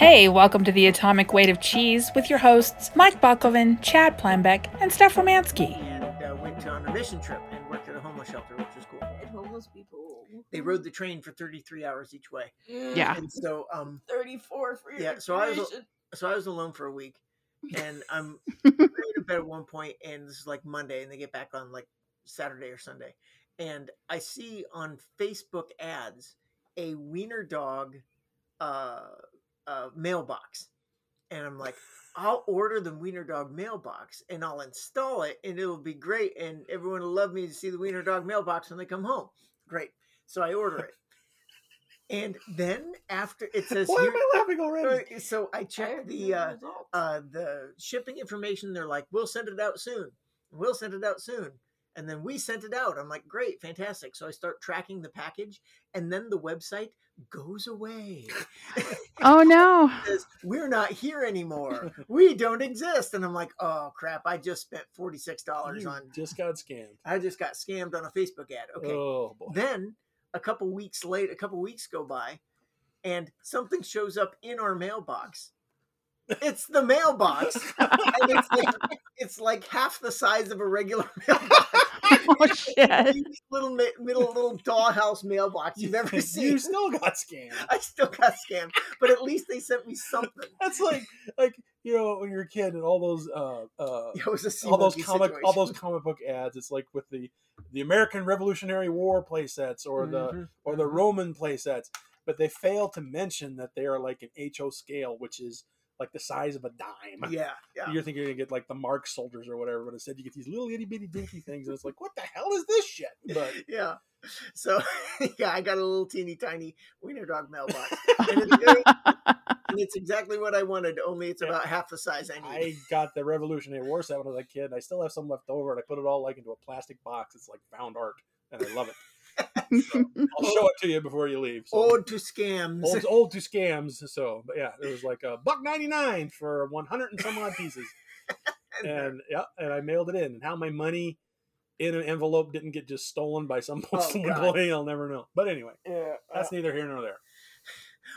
Hey, welcome to the Atomic Weight of Cheese with your hosts Mike Bockoven, Chad Planbeck, and Steph Romansky. and uh, went on a mission trip and worked at a homeless shelter, which was cool. And homeless people. They rode the train for 33 hours each way. Yeah. And so, um, 34 for your Yeah, so I was so I was alone for a week, and I'm ready to bed at one point, and this is like Monday, and they get back on like Saturday or Sunday, and I see on Facebook ads a wiener dog uh, uh, mailbox, and I'm like, I'll order the wiener dog mailbox, and I'll install it, and it'll be great, and everyone will love me to see the wiener dog mailbox when they come home. Great, so I order it. And then after it says Why am I laughing already? uh, so I I checked have the uh, uh, the shipping information. They're like, "We'll send it out soon. We'll send it out soon." And then we sent it out. I'm like, "Great, fantastic!" So I start tracking the package, and then the website goes away. Oh no. Says, "We're not here anymore. We don't exist." And I'm like, "Oh crap! I just spent forty six dollars You on. just got scammed. I just got scammed on a Facebook ad." Okay. Oh boy. Then a couple weeks late, a couple weeks go by, and something shows up in our mailbox. It's the mailbox, and it's like, it's like half the size of a regular mailbox. oh shit. Little middle little dollhouse mailbox you've ever seen. you still got scammed. I still got scammed, but at least they sent me something. That's like like you know when you're a kid and all those uh uh It was a all those monkey comic all those comic book ads. It's like with the the American Revolutionary War playsets or the Mhm, or the mhm. Roman playsets, but they fail to mention that they are like an HO scale, which is like the size of a dime. Yeah, yeah. You're thinking you're gonna get like the Mark soldiers or whatever, but instead you get these little itty bitty dinky things, and it's like, what the hell is this shit? But yeah. So yeah, I got a little teeny tiny wiener dog mailbox, and it's, very, and it's exactly what I wanted. Only it's about half the size I need. I got the Revolutionary War set when I was a kid. And I still have some left over, and I put it all like into a plastic box. It's like found art, and I love it. I'll show it to you before you leave. So. Ode to scams. old, old to scams. So, but yeah, it was like a buck ninety nine for one hundred and some odd pieces, and yeah, and I mailed it in. And how my money in an envelope didn't get just stolen by some postal Oh, employee, I'll never know. But anyway, yeah. Uh, that's neither here nor there.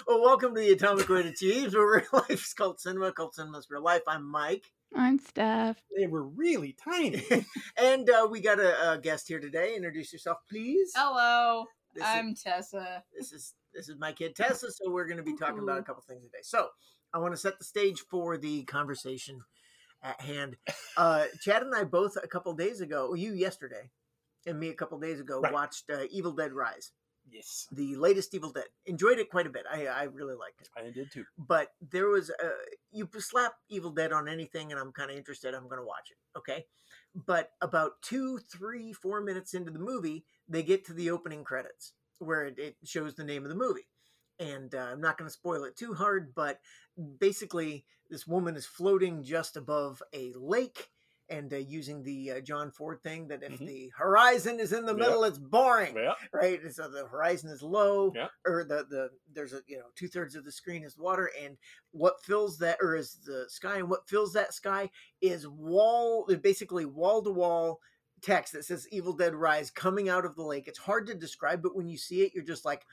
well, welcome to the Atomic of Cheese, where real life is called cinema, called cinema cinema's real life. I'm Mike, I'm Steph. They were really tiny. and uh, we got a, a guest here today. Introduce yourself, please. Hello, This I'm is, Tessa. this is this is my kid Tessa. So we're going to be talking about a couple things today. So I want to set the stage for the conversation at hand. Uh, Chad and I both a couple days ago, you yesterday, and me a couple days ago, Right. watched uh, Evil Dead Rise, yes, the latest Evil Dead. Enjoyed it quite a bit. I I really liked it. I did too. but there was a you slap Evil Dead on anything, and I'm kind of interested. I'm going to watch it. Okay, but about two, three, four minutes into the movie, they get to the opening credits where it, it shows the name of the movie, and uh, I'm not going to spoil it too hard, but basically, this woman is floating just above a lake. And uh, using the uh, John Ford thing that if Mhm. the horizon is in the middle, it's boring Yeah, right? And So the horizon is low, Yeah. or the the there's a you know two thirds of the screen is water, and what fills that or is the sky, and what fills that sky is wall, basically wall to wall text that says "Evil Dead Rise" coming out of the lake. It's hard to describe, but when you see it, you're just like,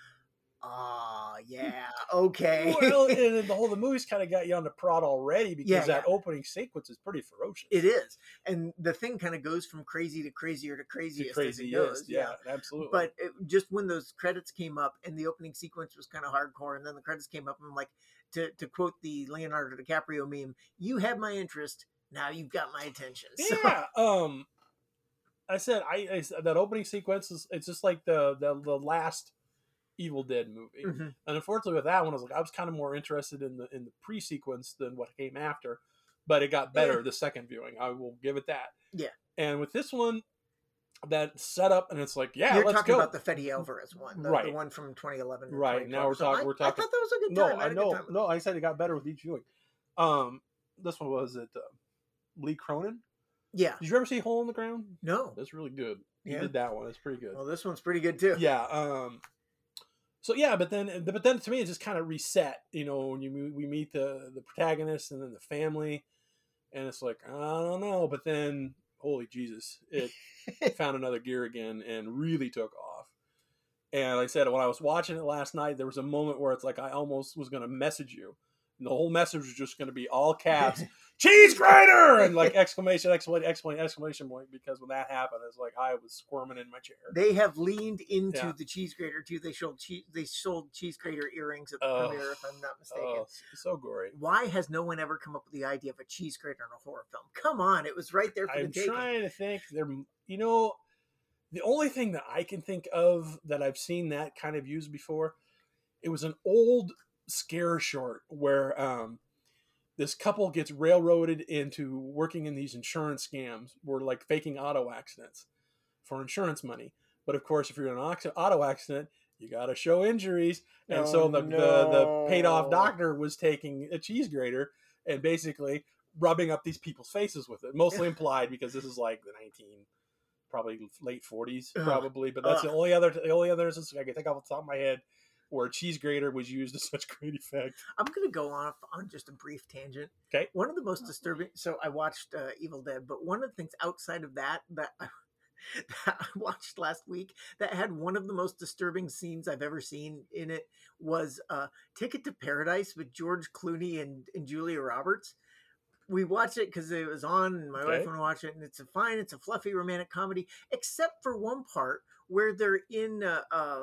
ah, yeah, okay. well, and the whole the movie's kind of got you on the prod already because Yeah, that opening sequence is pretty ferocious. It is, and the thing kind of goes from crazy to crazier to craziest as crazy it goes. is, yeah, absolutely. but it, just when those credits came up and the opening sequence was kind of hardcore and then the credits came up and I'm like to, to quote the leonardo dicaprio meme you had my interest now you've got my attention So- yeah, um, I said I, I that opening sequence is it's just like the the, the last Evil Dead movie. Mhm. And unfortunately, with that one, I was like, I was kind of more interested in the in the pre sequence than what came after, but it got better Yeah. the second viewing. I will give it that. Yeah. And with this one, that setup and it's like, yeah, you're talking go. about the Fede Alvarez one, the, the one from 2011. Right, now we're 2012. So talking- I- we're talking. I thought that was a good no, time. I had know, no, I said it got better with each viewing. Um, this one was it uh, Lee Cronin. Yeah. Did you ever see Hole in the Ground? No. That's really good. You Yeah. did that one. It's pretty good. Well, this one's pretty good too. yeah um so yeah but then but then to me it just kind of reset you know when you meet- we meet the the protagonist and then the family and it's like i don't know but then holy jesus it found another gear again and really took off. And like i said when i was watching it last night there was a moment where it's like i almost was going to message you. And the whole message was just going to be all caps, cheese grater, and like exclamation, exclamation, exclamation, exclamation point. Because when that happened, it's like I was squirming in my chair. They have leaned into Yeah. the cheese grater too. They sold cheese. They sold cheese grater earrings at the Oh. premiere, if I'm not mistaken. Oh, so gory. Why has no one ever come up with the idea of a cheese grater in a horror film? Come on, it was right there for I'm the taking. trying to think. There, you know, the only thing that I can think of that I've seen that kind of used before, it was an old scare short where um, this couple gets railroaded into working in these insurance scams, where like faking auto accidents for insurance money. But of course, if you're in an auto accident, you got to show injuries, and so Oh, the, the the paid off doctor was taking a cheese grater and basically rubbing up these people's faces with it. Mostly implied because this is like the 19 probably late 40s probably, but that's the only other the only other instance I can think of off the top of my head where a cheese grater was used to such great effect. I'm gonna go off on just a brief tangent. 'Kay. One of the most disturbing. So I watched uh, Evil Dead, but one of the things outside of that that I, that I watched last week that had one of the most disturbing scenes I've ever seen in it was uh, Ticket to Paradise with George Clooney and, and Julia Roberts. We watched it because it was on, and my wife Okay. wanted to watch it, and it's a fine, it's a fluffy romantic comedy, except for one part where they're in uh, uh,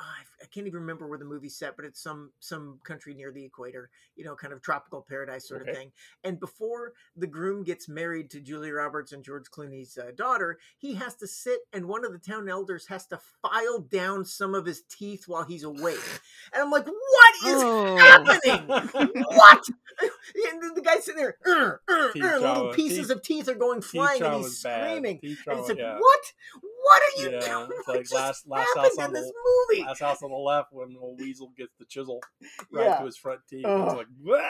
I can't even remember where the movie's set, but it's some some country near the equator, you know, kind of tropical paradise sort Okay. of thing. And before the groom gets married to Julia Roberts and George Clooney's uh, daughter, he has to sit, and one of the town elders has to file down some of his teeth while he's awake. And I'm like, what is Oh. happening? what? And the guy's sitting there, "Uh, uh, Teeth uh," little pieces Teeth- of teeth are going flying, and he's screaming. And it's like, yeah. what? What are you Yeah, doing? it's like last- last house on the- movie. Last house on the left when old Weasel gets the chisel right Yeah. to his front teeth. It's like, "Wah!"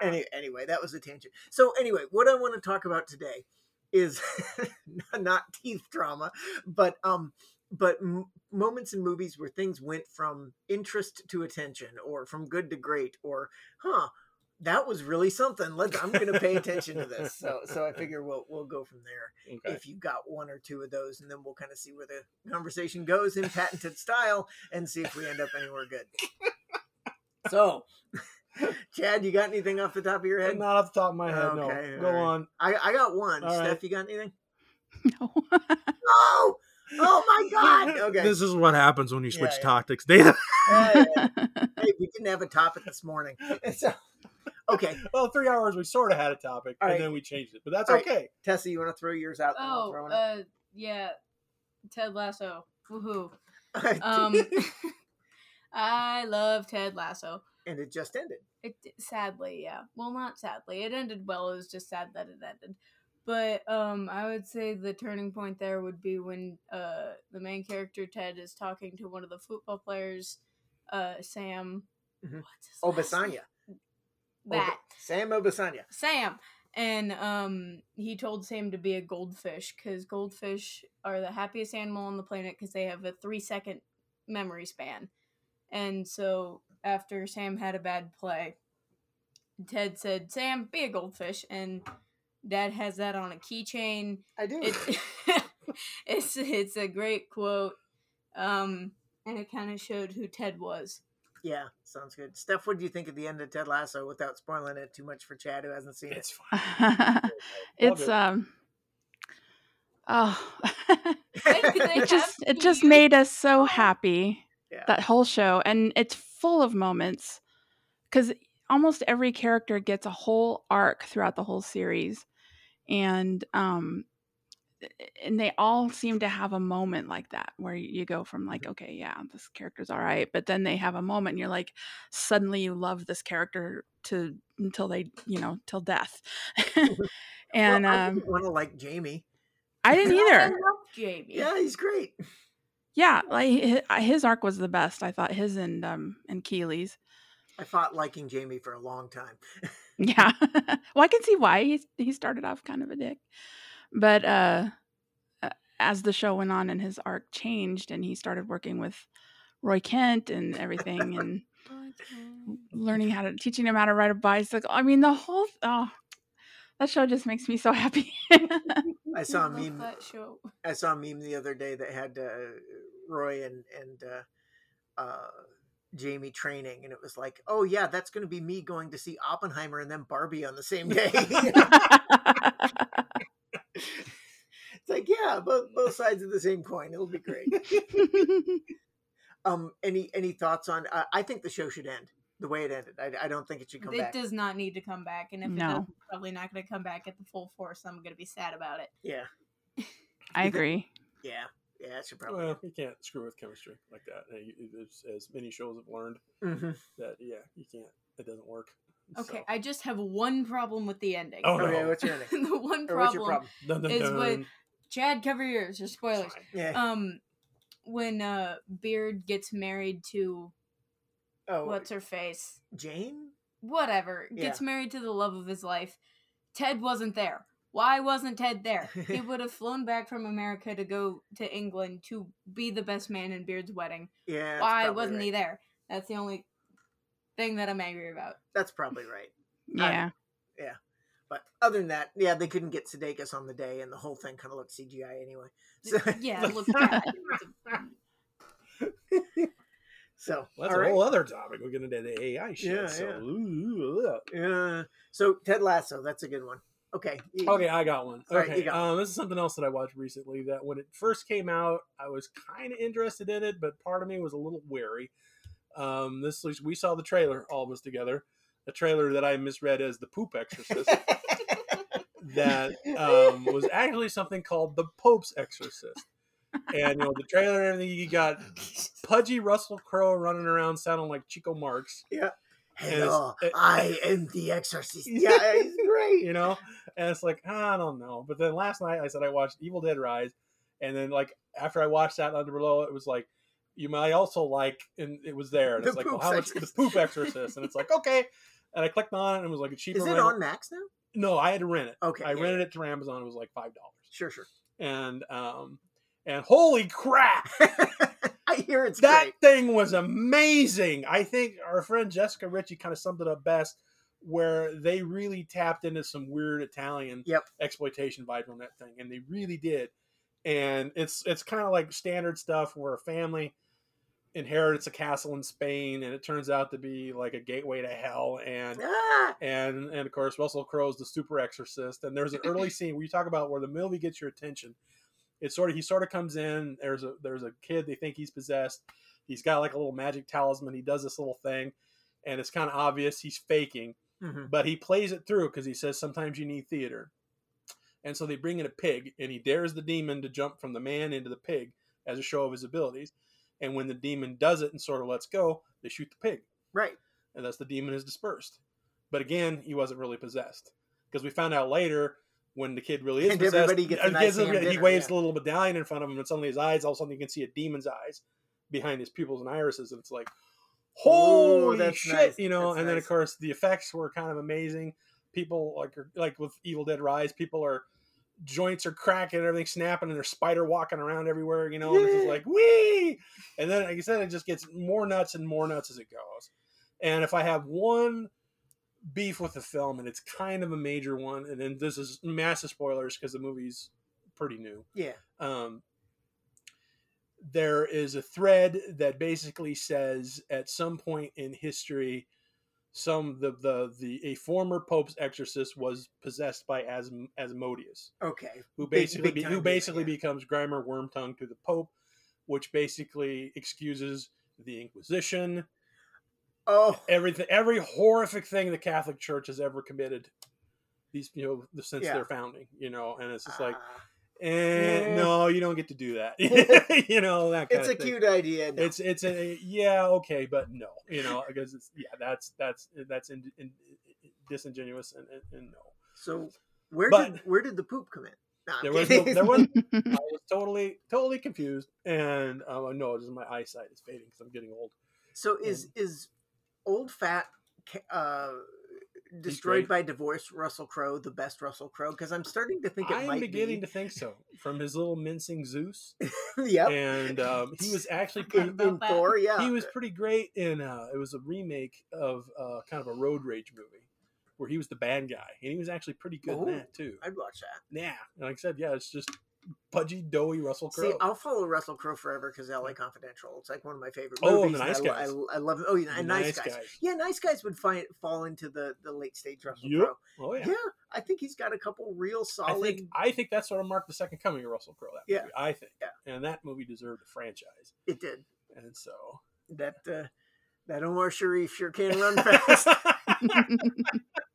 Any, anyway, that was a tangent. So anyway, what I want to talk about today is not teeth trauma, but um, but m- moments in movies where things went from interest to attention, or from good to great, or huh, that was really something. Let's I'm going to pay attention to this. So so I figure we'll we'll go from there. okay. If you got one or two of those, and then we'll kind of see where the conversation goes in patented style, and see if we end up anywhere good. So. Chad, you got anything off the top of your head? Not off the top of my head, Okay, no. Go all right. on. I, I got one. All Steph, right. you got anything? No. Oh, oh my God. Okay. This is what happens when you switch Yeah, yeah. tactics, Dana. Uh, hey, we didn't have a topic this morning. So, okay, well, three hours we sort of had a topic, All and right. then we changed it, but that's All right. okay. Tessa, you want to throw yours out? Oh, throw uh, yeah. Ted Lasso. Woohoo. out? Um, I love Ted Lasso. and it just ended. It sadly, yeah. Well, not sadly. It ended well. It was just sad that it ended. But um, I would say the turning point there would be when uh the main character Ted is talking to one of the football players, uh Sam. Mhm. What's his Obisanya. That Sam Obisanya. Sam. And um, he told Sam to be a goldfish because goldfish are the happiest animal on the planet because they have a three second memory span. And so after Sam had a bad play, Ted said, "Sam, be a goldfish," and Dad has that on a keychain. I do. It, it's it's a great quote, um, and it kind of showed who Ted was. Yeah, sounds good. Steph, what do you think of the end of Ted Lasso without spoiling it too much for Chad who hasn't seen it? It's fine. it's um oh it just it just made us so happy Yeah. that whole show and it's full of moments because almost every character gets a whole arc throughout the whole series and um and they all seem to have a moment like that where you go from like okay yeah this character's all right but then they have a moment and you're like suddenly you love this character to until they you know till death and well, I um didn't want to like Jamie. i didn't I either love Jamie. Yeah, he's great. yeah like his arc was the best i thought his and um and Keeley's I fought liking Jamie for a long time. Yeah. well, I can see why he he started off kind of a dick, but uh, uh, as the show went on and his arc changed, and he started working with Roy Kent and everything, and learning how to teaching him how to ride a bicycle. I mean, the whole oh, that show just makes me so happy. I saw a meme. that show. I saw a meme the other day that had uh, Roy and and uh, uh, Jamie training, and it was like, oh yeah, that's going to be me going to see Oppenheimer and then Barbie on the same day. it's like, yeah, both both sides of the same coin. It'll be great. Um, any any thoughts on? Uh, I think the show should end the way it ended. I, I don't think it should come it back. It does not need to come back, and if it No. does, it's probably not going to come back at the full force. I'm going to be sad about it. Yeah, I agree. yeah, yeah. It should probably. Well, you can't screw with chemistry like that. As, as many shows have learned Mhm. that, yeah, you can't. It doesn't work. Okay, So- I just have one problem with the ending. Oh, no. Okay, what's your ending? the one Or what's your problem, problem? Dun, dun, is what- dun. Chad, cover your ears. There's spoilers. Yeah. Um, when uh Beard gets married to oh, what's her face, Jane? whatever, gets married to the love of his life. Ted wasn't there. Why wasn't Ted there? he would have flown back from America to go to England to be the best man in Beard's wedding. Yeah. Why wasn't right. he there? That's the only thing that I'm angry about. That's probably right. Yeah. Yeah. But other than that, yeah, they couldn't get Sudeikis on the day, and the whole thing kind of looked CGI anyway. So, yeah, it looked bad. so Well, that's a right. whole other topic. We're getting into the AI shit. Yeah, so, yeah. ooh, ugh. Yeah. So Ted Lasso, that's a good one. Okay. y- Okay, I got one. Okay, you got um, this is something else that I watched recently. That when it first came out, I was kind of interested in it, but part of me was a little wary. Um, this we saw the trailer, all of us together. A trailer that I misread as the Poop Exorcist. that um, was actually something called the Pope's Exorcist. And you know the trailer and everything, you got pudgy Russell Crowe running around sounding like Chico Marx. Hello, it- I am the Exorcist. Yeah, he's great. you know and it's like i don't know but then last night i said i watched evil dead rise and then like after i watched that under below it was like you might also like and it was there and The it's like well, how much the poop exorcist and it's like okay and i clicked on it and it was like a cheaper Is it rental. on Max now? no i had to rent it Okay, i yeah, rented it through amazon it was like five dollars Sure, sure. and um and holy crap I hear it's that great. thing was amazing. I think our friend Jessica Ritchie kind of summed it up best, where they really tapped into some weird Italian Yep. exploitation vibe on that thing, and they really did. And it's it's kind of like standard stuff where a family inherits a castle in Spain, and it turns out to be like a gateway to hell, and Ah, and and of course Russell Crowe's the super exorcist. And there's an early scene where you talk about where the movie gets your attention. It's sort of he sort of comes in. There's a there's a kid they think he's possessed. He's got like a little magic talisman. He does this little thing, and it's kind of obvious he's faking, mhm. but he plays it through because he says sometimes you need theater. And so they bring in a pig, and he dares the demon to jump from the man into the pig as a show of his abilities. And when the demon does it and sort of lets go, they shoot the pig Right. and thus the demon is dispersed. But again, he wasn't really possessed because we found out later when the kid really is And possessed. everybody gets a uh, nice gives him- he dinner, waves yeah. the little medallion in front of him, and suddenly his eyes, all of a sudden, you can see a demon's eyes behind his pupils and irises, and it's like, holy that's shit, nice. you know. That's and then of course the effects were kind of amazing. People like are, like with Evil Dead Rise, people are joints are cracking, everything snapping, and there's spider walking around everywhere, you know. And it's just like wee, and then like I said, it just gets more nuts and more nuts as it goes. And if I have one beef with the film, and it's kind of a major one, and then this is massive spoilers because the movie's pretty new. Yeah. Um, there is a thread that basically says at some point in history, some the the the a former pope's exorcist was possessed by Asm, Asmodeus, Okay. who basically big time who basically yeah. becomes Grima Wormtongue to the Pope, which basically excuses the Inquisition, Oh, everything, every horrific thing the Catholic Church has ever committed. These, you know, since Yeah. their founding, you know, and it's just like, ah, eh, no, you don't get to do that, you know, that kind it's a thing. cute idea. no. It's it's a yeah okay, but no, you know, because it's yeah that's that's that's in, in, disingenuous and, and, and no. so where but- did where did the poop come in? No, There was no, there was I was totally totally confused, and um, no, just my eyesight is fading because I'm getting old. So is is old fat uh, destroyed by divorce Russell Crowe the best Russell Crowe? Because I'm starting to think it I'm might beginning be. to think so from his little mincing Zeus, yep. and um, he was actually in, pretty. in about. Thor, yeah. He was pretty great in. Uh, it was a remake of uh, kind of a road rage movie where he was the bad guy, and he was actually pretty good Oh. in that too. I'd watch that. Yeah, and like I said, yeah, it's just pudgy, doughy Russell Crowe. See, I'll follow Russell Crowe forever because L.A. Confidential. It's like one of my favorite Oh, movies. The Nice I, Guys. I, I love it. Oh, yeah, and Nice, guys. Yeah, Nice Guys would find fall into the the late stage Russell Yep. Crowe. Oh yeah. Yeah. I think he's got a couple real I solid. think I think that's sort of marked the second coming of Russell Crowe. That Yeah. movie, I think. Yeah. And that movie deserved a franchise. it did And so that. Uh, that Omar Sharif sure can run fast.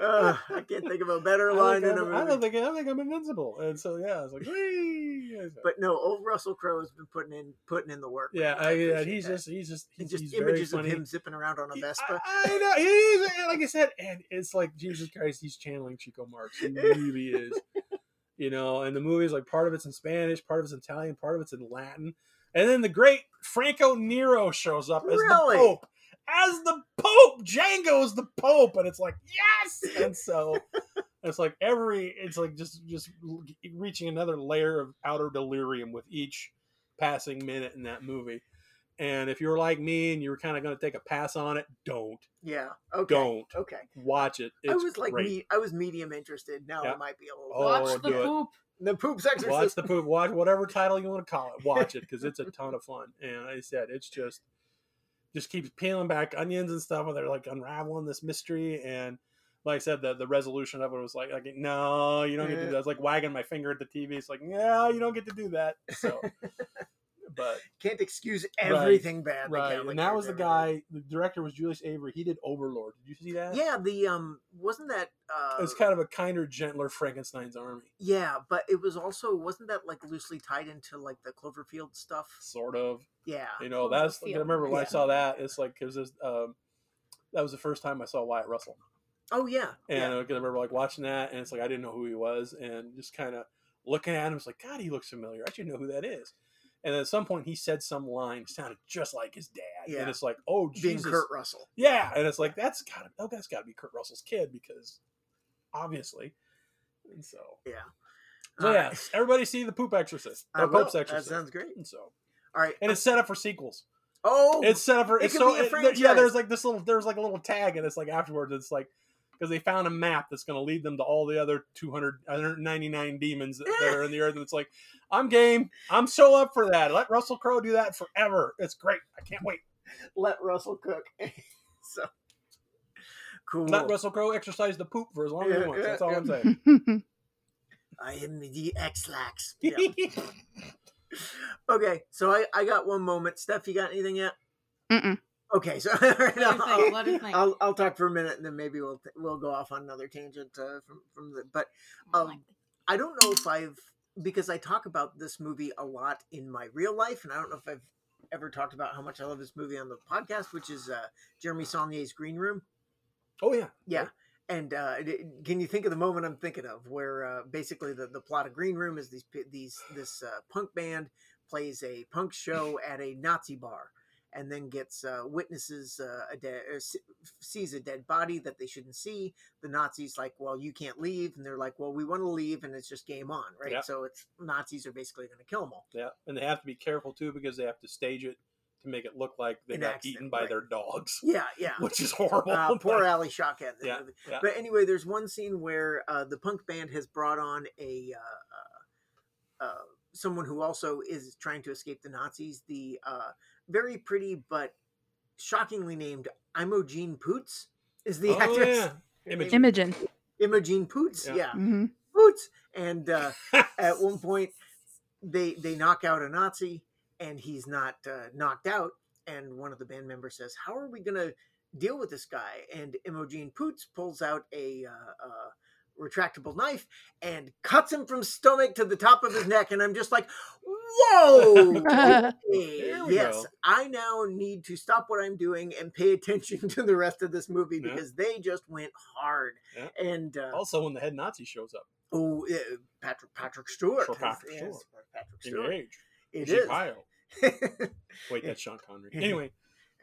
uh, I can't think of a better line in a I'm, I movie. don't think I think I'm invincible. And so yeah, I was like, "Whee!" But no, old Russell Crowe has been putting in putting in the work. yeah. I, yeah, he's that. just he's just he's, just he's images of him zipping around on a Vespa. I, I know. He's like I said, and it's like Jesus Christ. He's channeling Chico Marx. He really is. You know, and the movie is like part of it's in Spanish, part of it's Italian, part of it's in Latin, and then the great Franco Nero shows up as Really? the Pope. As the Pope, Django's the Pope, and it's like yes, and so it's like every, it's like just just reaching another layer of outer delirium with each passing minute in that movie. And if you're like me and you're kind of going to take a pass on it, don't. yeah. Okay. Don't Okay. watch it. It's I was like great. me. I was medium interested. Now Yeah. I might be a little. Oh, Watch the do it. poop. The poop's exorcist. watch the poop. Watch whatever title you want to call it. Watch it because it's a ton of fun. And like I said, it's just just keeps peeling back onions and stuff, and they're like unraveling this mystery. And like I said, the the resolution of it was like, like no, you don't get to do that. It's like wagging my finger at the TV. It's like, yeah, you don't get to do that. So, but Can't excuse everything bad. the right, and that was the ever did. guy. The director was Julius Avery. He did Overlord. Did you see that? Yeah. The um wasn't that uh It's kind of a kinder, gentler Frankenstein's Army, yeah, but it was also wasn't that like loosely tied into like the Cloverfield stuff? sort of. Yeah. You know, that's I remember when I saw that. It's like because um, that was the first time I saw Wyatt Russell, Oh yeah. and yeah. I can remember like watching that, and it's like I didn't know who he was, and just kind of looking at him, it's like God, he looks familiar. I should know who that is. And at some point, he said some line sounded just like his dad, Yeah. and it's like, oh Being Kurt Russell. yeah, and it's like that's got to oh that's got to be Kurt Russell's kid because obviously, and so Yeah. so All yeah, right. everybody see the Poop Exorcist, the. Pope's That Exorcist, sounds great. and so All right. and it's um, set up for sequels. oh, It's set up for It it's so be a it- yeah. There's like this little there's like a little tag and it's like afterwards it's like because they found a map that's going to lead them to all the other 200 199 demons that, that are in the earth and it's like I'm game I'm so up for that let Russell Crowe do that forever it's great I can't wait let Russell cook. so cool. let Russell Crowe exercise the poop for as long as he wants yeah, that's all yeah. I'm saying I am the Ex-Lax. Yeah. okay, so I, I got one moment. Steph, you got anything yet? Mm-mm. Okay, so Let her think. Let her think. I'll, I'll talk for a minute and then maybe we'll we'll go off on another tangent uh, from from the. But um, I don't know if I've because I talk about this movie a lot in my real life, and I don't know if I've ever talked about how much I love this movie on the podcast, which is uh, Jeremy Saulnier's Green Room. oh yeah Yeah. And uh, can you think of the moment I'm thinking of, where uh, basically the, the plot of Green Room is these these this uh, punk band plays a punk show at a Nazi bar, and then gets uh, witnesses uh, a dead sees a dead body that they shouldn't see. The Nazis like, well, you can't leave, and they're like, well, we want to leave, and it's just game on, right? Yeah. So it's Nazis are basically going to kill them all. yeah and they have to be careful too because they have to stage it to make it look like they An got accident, eaten by right. their dogs Yeah, yeah. which is horrible Uh, poor Alia Shawkat. yeah, yeah. But anyway, there's one scene where uh, the punk band has brought on a uh, uh, uh, someone who also is trying to escape the Nazis. The uh, very pretty but shockingly named Imogen Poots is the oh, actress. yeah. Imogen. Imogen. Imogen Poots, Yeah. yeah, hmm Poots. And uh, at one point, they they knock out a Nazi, and he's not uh, knocked out. And one of the band members says, "How are we gonna deal with this guy?" And Imogen Poots pulls out a uh, uh, retractable knife and cuts him from stomach to the top of his neck. And I'm just like, "Whoa!" okay, yes, go. I now need to stop what I'm doing and pay attention to the rest of this movie Yeah. because they just went hard. Yeah. And uh, also when the head Nazi shows up Oh, uh, Patrick Patrick Stewart. Sure, Patrick yes, Stewart. Patrick in Stewart. age It Is he Wait, that's Sean Connery. Anyway,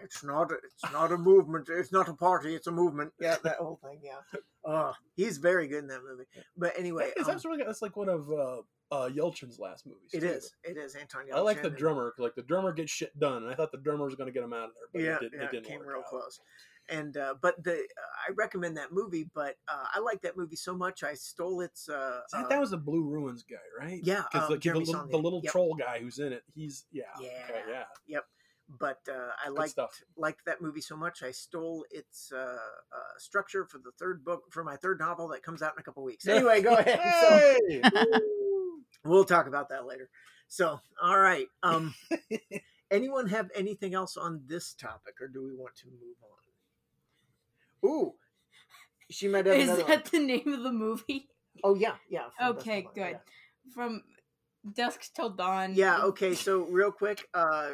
it's not. A, it's not a movement. It's not a party. It's a movement. Yeah, that whole thing. Yeah. Uh, he's very good in that movie. But anyway, is um, that sort of that's like one of uh, uh, Yelchin's last movies. it too. is. It is Anton. I like the Yelchin drummer. Like the drummer gets shit done, and I thought the drummer was going to get him out of there, but Yeah, it, did, yeah, it didn't came real out. close. and uh, but the uh, I recommend that movie. But uh, I like that movie so much, I stole its. Uh, That, that was the Blue Ruins guy, right? Yeah, because um, the, the, little- the little Yep. troll guy who's in it, he's yeah, Yeah. okay, yeah. but uh, I liked stuff. liked that movie so much, I stole its uh, uh, structure for the third book for my third novel that comes out in a couple weeks. Anyway, go ahead. So! We'll talk about that later. So, all right. Um, anyone have anything else on this topic, or do we want to move on? Ooh, she might have Is another that one. the name of the movie? Oh yeah, yeah. from Dusk Okay, Till Dawn, good. From Dusk Till Dawn. Yeah. yeah, okay. So real quick, uh,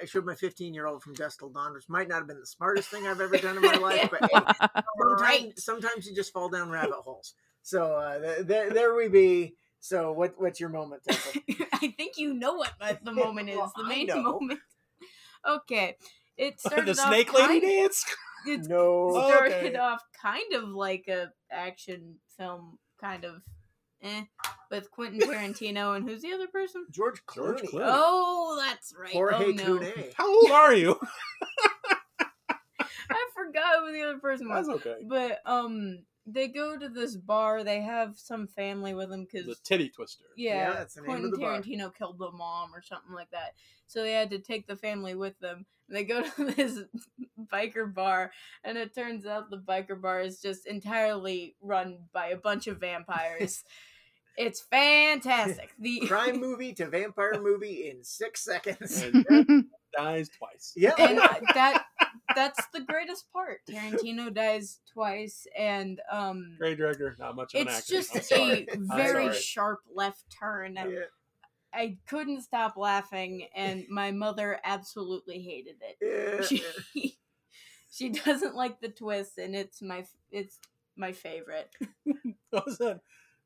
I showed my 15 year old from Dusk Till Dawn, which might not have been the smartest thing I've ever done in my life, but sometimes, Right. sometimes you just fall down rabbit holes. So uh, th- there, there we be. So what, what's your moment? I think you know what the moment is. Well, the main moment. Okay. It started the snake lady kind- dance. It no. Started okay. off kind of like a action film, kind of, eh, with Quentin Tarantino and who's the other person? George George Clooney. Clooney. Oh, that's right. Jorge oh no, Clooney. How old are you? I forgot who the other person was. That's okay. But um, they go to this bar. They have some family with them because The titty twister. yeah, Yeah, that's the name Quentin of the bar. Tarantino killed the mom or something like that. So they had to take the family with them. And they go to this biker bar, and it turns out the biker bar is just entirely run by a bunch of vampires. it's fantastic. The Crime movie to vampire movie in six seconds. Dies twice. Yeah. and uh, that that's the greatest part. Tarantino dies twice, and um, Great director, not much of it's actor. just I'm sorry. a I'm very sharp left turn. Yeah. I couldn't stop laughing, and my mother absolutely hated it. Yeah. She she doesn't like the twist, and it's my it's my favorite.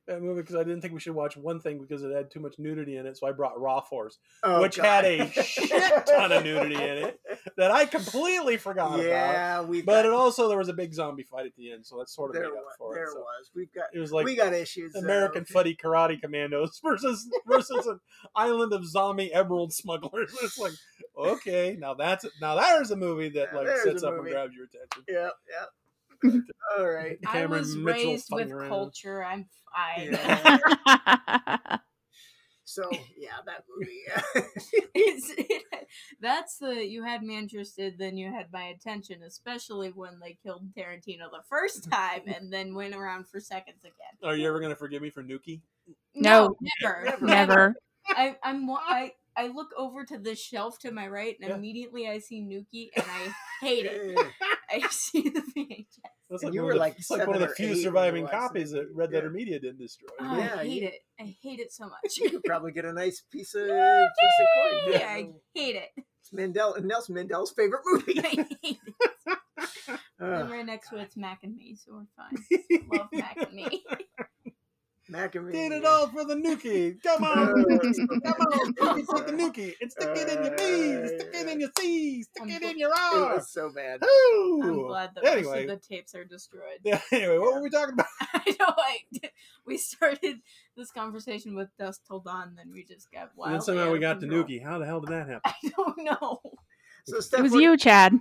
That? That movie because I didn't think we should watch one thing because it had too much nudity in it, so I brought Raw Force Oh, Which God. had a shit ton of nudity in it. that I completely forgot about. Yeah, we. But it also there was a big zombie fight at the end, so that sort of there made up was. for There it. So was. We've got. it was like we got issues. American Fuddy Karate Commandos versus versus an island of zombie emerald smugglers. It's like okay, now that's now there's a movie that Now like sits up movie. and grabs your attention. Yeah, yeah. All right. I was Mitchell raised with around. culture. I'm fine. Yeah. So yeah, that movie. Yeah. It's, it, that's the you had me interested, then you had my attention, especially when they killed Tarantino the first time and then went around for seconds again. Are you ever gonna forgive me for Nukie? No. never, Never. Never. I, I'm wa- I I look over to the shelf to my right, and Yeah. immediately I see Nukie, and I hate it. Yeah. I see the VHS. That's like you were the, like it's like one of the few eight when you surviving copies that Red Letter Yeah. Media didn't destroy. Oh, Yeah, I hate you- it. I hate it so much. You could probably get a nice piece of piece of coin. yeah, I hate it. It's Mandel Nelson Mandel's favorite movie. I hate it. Uh, And right next to it's Mac and me, so we're fine. Love Mac and me. Mac and me. Did it all for the Nukie. Come on. Come on, Nukie, take the Nukie and stick it in your B, stick it in your C, stick I'm it in your It R. was so bad. Ooh. I'm glad that most anyway, of the tapes are destroyed. yeah, anyway, what were we talking about? I know. I, we started this conversation with Dusk Till Dawn, then we just got And wild. then somehow we got to Nukie. How the hell did that happen? I don't know. So Steph, It was what- you, Chad.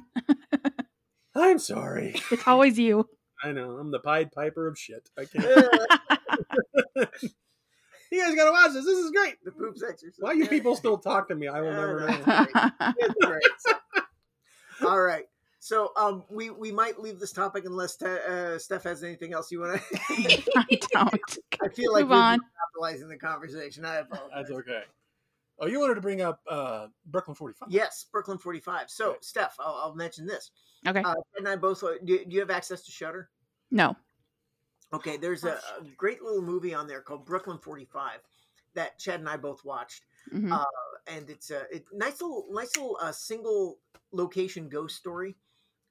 I'm sorry. It's always you. I know. I'm the Pied Piper of shit. I can't. You guys gotta watch this. This is great. the poops exercise. Why you people still talk to me? I will Yeah, never right. know. It's great. So- all right. So um, we we might leave this topic unless Te- uh, Steph has anything else you want to. I don't. I feel like Move we're on. monopolizing the conversation. I apologize. That's okay. Oh, you wanted to bring up uh, Brooklyn 45. Yes, Brooklyn 45. So, Right. Steph, I'll, I'll mention this. Okay. Uh, and I both. Do, do you have access to Shudder? No. Okay, there's a, a great little movie on there called Brooklyn 45 that Chad and I both watched, Mhm. Uh, and it's a it, nice little nice little uh, single location ghost story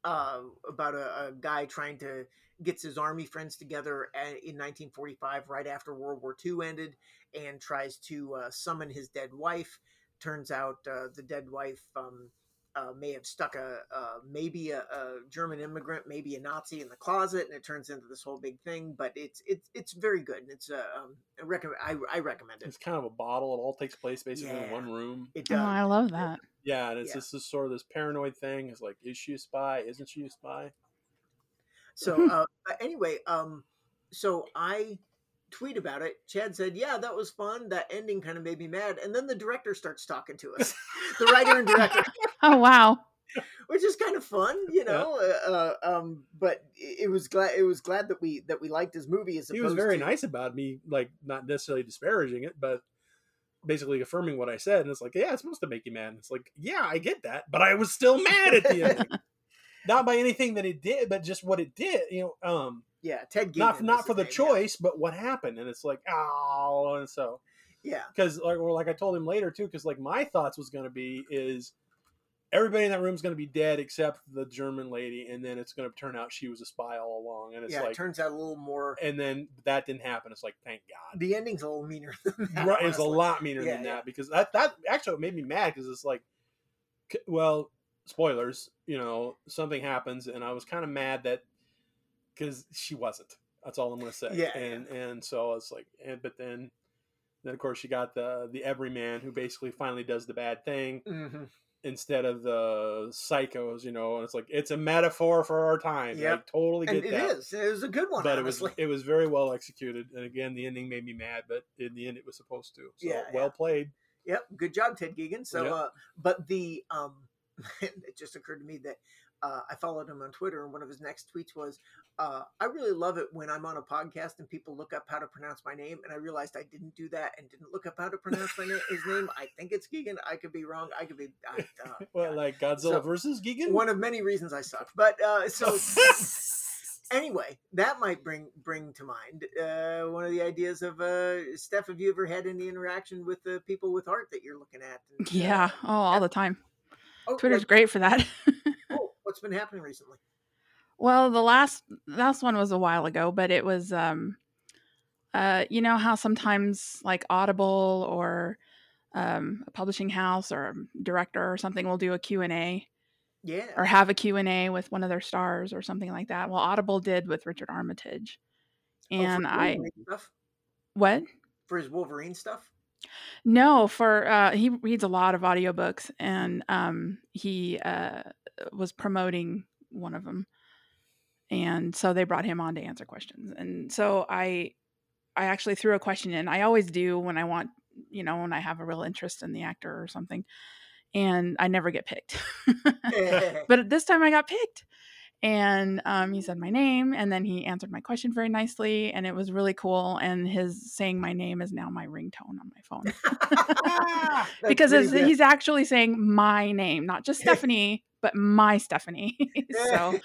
uh, about a, a guy trying to gets his army friends together a- in 1945 right after World War II ended and tries to uh, summon his dead wife. Turns out uh, the dead wife um, uh, may have stuck a uh, maybe a, a German immigrant, maybe a Nazi in the closet, and it turns into this whole big thing. But it's it's it's very good. and It's uh, um, I recommend I, I recommend it. It's kind of a bottle. It all takes place basically in one room. It Oh. I love that. Yeah, and it's Yeah. just this sort of this paranoid thing. It's like, is she a spy? Isn't she a spy? So uh, anyway, um, so I tweet about it. Chad said, "Yeah, that was fun. That ending kind of made me mad." And then the director starts talking to us, the writer and director, Oh wow. which is kind of fun, you know. Uh, uh, um, but it it was glad it was glad that we that we liked his movie. As he was very to- nice about me, like not necessarily disparaging it, but basically affirming what I said. And it's like, yeah, it's supposed to make you mad. And it's like, yeah, I get that, but I was still mad at the end. not by anything that it did, but just what it did. You know, um, Yeah, Ted. not not for the name, yeah. choice, but what happened. And it's like, oh, and so Yeah, because like, well, like I told him later too, because like my thoughts was going to be is everybody in that room is going to be dead except the German lady, and then it's going to turn out she was a spy all along, and it's yeah. it like, turns out a little more. and then that didn't happen. It's like, thank God. The ending's a little meaner. Than that, right, it's a lot meaner Yeah, than yeah. that because that that actually made me mad because it's like, well, spoilers, you know, something happens, and I was kind of mad that because she wasn't. That's all I'm gonna say. Yeah, and and so it's like, and but then. Then of course you got the the everyman who basically finally does the bad thing Mhm. instead of the psychos, you know. And it's like it's a metaphor for our time. Yep. I totally And get it that. is. It was a good one. But it was it was very well executed, and again, the ending made me mad. But in the end, it was supposed to. So Yeah, well yeah. played. Yep, good job, Ted Geoghegan. So, Yep. uh, but the um, it just occurred to me that uh, I followed him on Twitter, and one of his next tweets was, uh, "I really love it when I'm on a podcast and people look up how to pronounce my name." And I realized I didn't do that and didn't look up how to pronounce my name. His name, I think it's Geegan. I could be wrong. I could be. I, uh, Well, yeah. like Godzilla So, versus Gigan. one of many reasons I suck. But uh, so anyway, that might bring bring to mind uh, one of the ideas of uh, Steph. Have you ever had any interaction with the people with art that you're looking at? And, uh, Yeah. Oh, all the time. Oh, Twitter's like, great for that. oh, what's been happening recently? Well, the last last one was a while ago, but it was um uh you know how sometimes like Audible or um, a publishing house or a director or something will do a Q&A Yeah. or have a Q&A with one of their stars or something like that. Well, Audible did with Richard Armitage. Oh, And his I stuff what? for his Wolverine stuff. No, for uh he reads a lot of audiobooks and um he uh was promoting one of them. And so they brought him on to answer questions. And so I I actually threw a question in. I always do when I want, you know, when I have a real interest in the actor or something. And I never get picked. but this time I got picked. And um, he said my name, and then he answered my question very nicely, and it was really cool. And his saying my name is now my ringtone on my phone because it's, he's actually saying my name, not just Stephanie, but my Stephanie. so,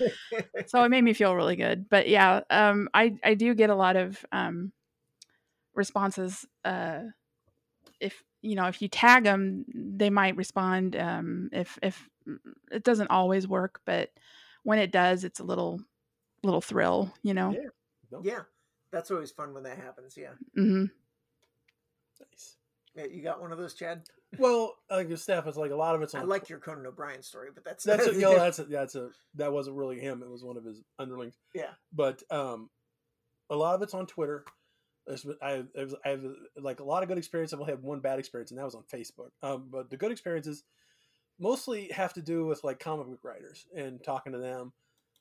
so it made me feel really good. But yeah, um, I I do get a lot of um, responses. Uh, if you know, if you tag them, they might respond. Um, if if it doesn't always work, but when it does, it's a little little thrill. You know. Yeah. Yeah, that's always fun when that happens. Yeah. Mm-hmm. Nice. Yeah, You got one of those, Chad? Well, like the stuff, it's like a lot of it's on. I like your Conan O'Brien story, but that's that's a, you know, that's a, that's a that wasn't really him. It was one of his underlings. Yeah. But um, a lot of it's on Twitter. There's I I have, I have like a lot of good experience. I've only had one bad experience, and that was on Facebook. Um, but the good experiences mostly have to do with like comic book writers and talking to them.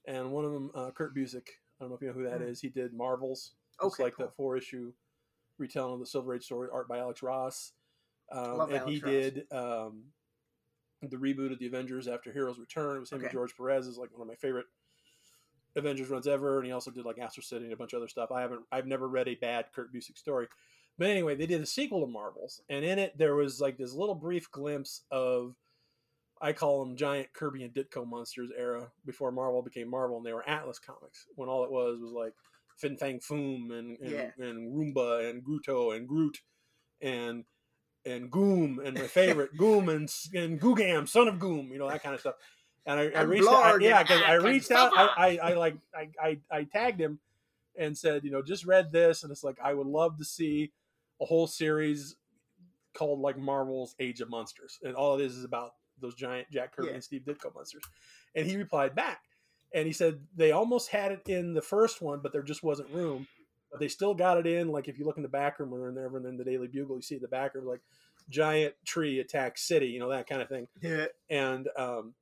And one of them, uh, Kurt Busiek. I don't know if you know who that is. Hmm. He did Marvels. It's like cool. the four issue retelling of the Silver Age story, art by Alex Ross. Um, and Alex he Ross. did um, the reboot of the Avengers after Heroes Return. It was him and George Perez is like one of my favorite Avengers runs ever, and he also did like Astro City and a bunch of other stuff. I haven't, I've never read a bad Kurt Busiek story, but anyway, they did a sequel to Marvels, and in it there was like this little brief glimpse of, I call them giant Kirby and Ditko monsters era before Marvel became Marvel, and they were Atlas comics when all it was was like Fin Fang Foom and and, Yeah. and Roomba and Grottu and Groot and and Goom and my favorite Goom and and Googam, son of Goom, you know that kind of stuff. And I, I reached out, I- yeah, because I reached out, I, I, I like, I, I, I tagged him and said, you know, just read this, and it's like I would love to see a whole series called like Marvel's Age of Monsters, and all it is is about those giant Jack Kirby Yeah. and Steve Ditko monsters. And he replied back, and he said they almost had it in the first one, but there just wasn't room. But they still got it in. Like if you look in the back room or in there, and in the Daily Bugle, you see the back room like giant tree attack city, you know that kind of thing Yeah. and um,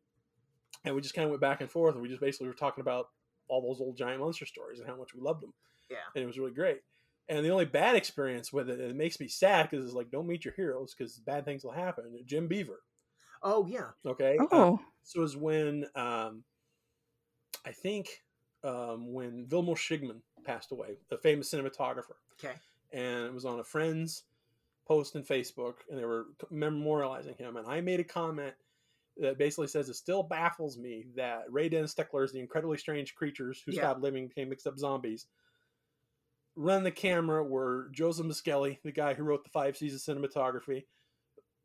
and we just kind of went back and forth, and we just basically were talking about all those old giant monster stories and how much we loved them. Yeah. and it was really great. And the only bad experience with it, and it makes me sad because it's like don't meet your heroes because bad things will happen. Jim Beaver, Oh yeah. okay, Uh, Oh, this was when um, I think um, when Vilmos Zsigmond passed away, the famous cinematographer, Okay. and it was on a friend's post in Facebook, and they were memorializing him. And I made a comment that basically says it still baffles me that Ray Dennis Steckler's The Incredibly Strange Creatures Who Yeah. Stopped Living Became Mixed Up Zombies run the camera were Joseph Mascelli, the guy who wrote the five seasons cinematography,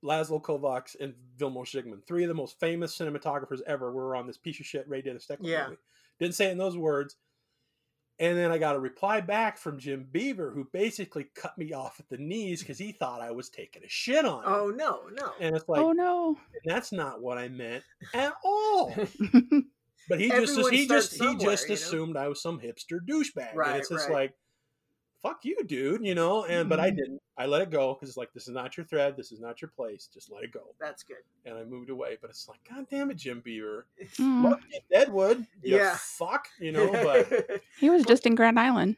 Laszlo Kovacs, and Vilmos Zsigmond. Three of the most famous cinematographers ever were on this piece of shit Ray Dennis Steckler Yeah. movie. Didn't say it in those words. And then I got a reply back from Jim Beaver, who basically cut me off at the knees because he thought I was taking a shit on him. Oh no, no. And it's like, oh no. that's not what I meant at all. But he just he just he somewhere, just you know? assumed I was some hipster douchebag. Right, and it's just right. like, fuck you, dude, you know. And but I Mhm. didn't. I let it go because it's like this is not your thread. This is not your place. Just let it go. That's good. And I moved away. But it's like, god damn it, Jim Beaver, Mm. You, Deadwood, you Yeah. fuck, you know. But He was just in Grand Island.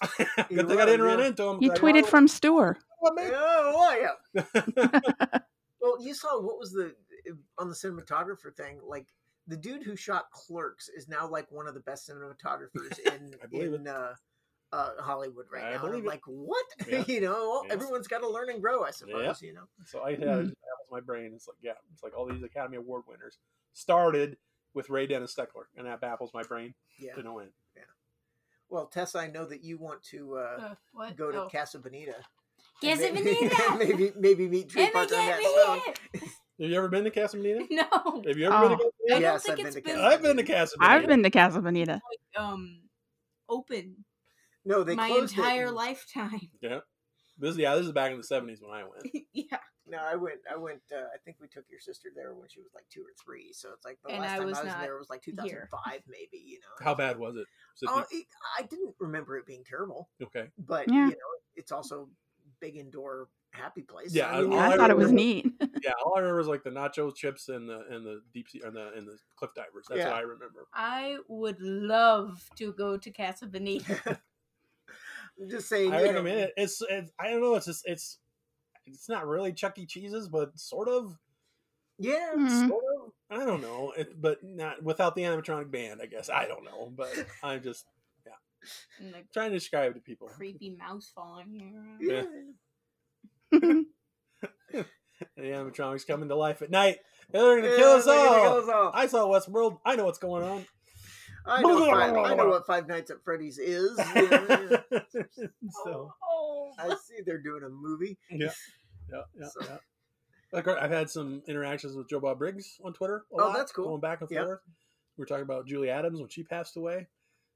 good thing I didn't was, run into him. He 'cause I- tweeted from Stewart. oh yeah. Well, you saw what was the on the cinematographer thing? Like the dude who shot Clerks is now like one of the best cinematographers in I believe in uh, uh, Hollywood right I now. And I'm it. like, what? Yeah. you know, well, Yes. everyone's got to learn and grow, I suppose. Yeah. You know. So I had Mhm. it just baffles my brain. It's like, yeah, it's like all these Academy Award winners started with Ray Dennis Steckler, and that baffles my brain Yeah. to no end. Well, Tessa, I know that you want to uh, Uh, what? go to oh. Casa Bonita. Casa maybe- Bonita! maybe maybe meet Trey Emma, Parker on that me Have you ever been to Casa Bonita? No. Have you ever been to Oh. Casa I don't Yes, think I've it's been to been, Casa I've been to Casa Bonita. I've been to Casa Bonita. um open No, they my closed entire in- lifetime. Yeah. This is yeah, this is back in the seventies when I went. yeah. No, I went. I went. Uh, I think we took your sister there when she was like two or three. So it's like the And last I time was I was there was like 2005, maybe. You know. How bad was it? Was it Oh, it, I didn't remember it being terrible, okay. but Yeah. you know, it's also big indoor happy place. Yeah, I mean, all I I thought it was neat. Yeah, all I remember is like the nacho chips and the and the deep sea and the and the cliff divers. That's Yeah. what I remember. I would love to go to Casa Bonita. I'm just saying. I you know, recommend it. It's, it's I don't know. It's just it's it's not really Chuck E. Cheese's, but sort of. Yeah, Mhm. Sort of. I don't know. It, but not without the animatronic band. I guess I don't know. But I'm just and the trying to describe it to people. creepy mouse following you around. yeah. The animatronics coming to life at night. They're gonna Yeah, kill us they're gonna all. kill us all. I saw Westworld. I know what's going on. I know, five, I know what Five Nights at Freddy's is. you know, so oh, oh, I see they're doing a movie. yeah, yeah, yeah, So- yeah. Like, I've had some interactions with Joe Bob Briggs on Twitter. A Oh, lot, that's cool. Going back and Yep. forth. We were talking about Julie Adams when she passed away.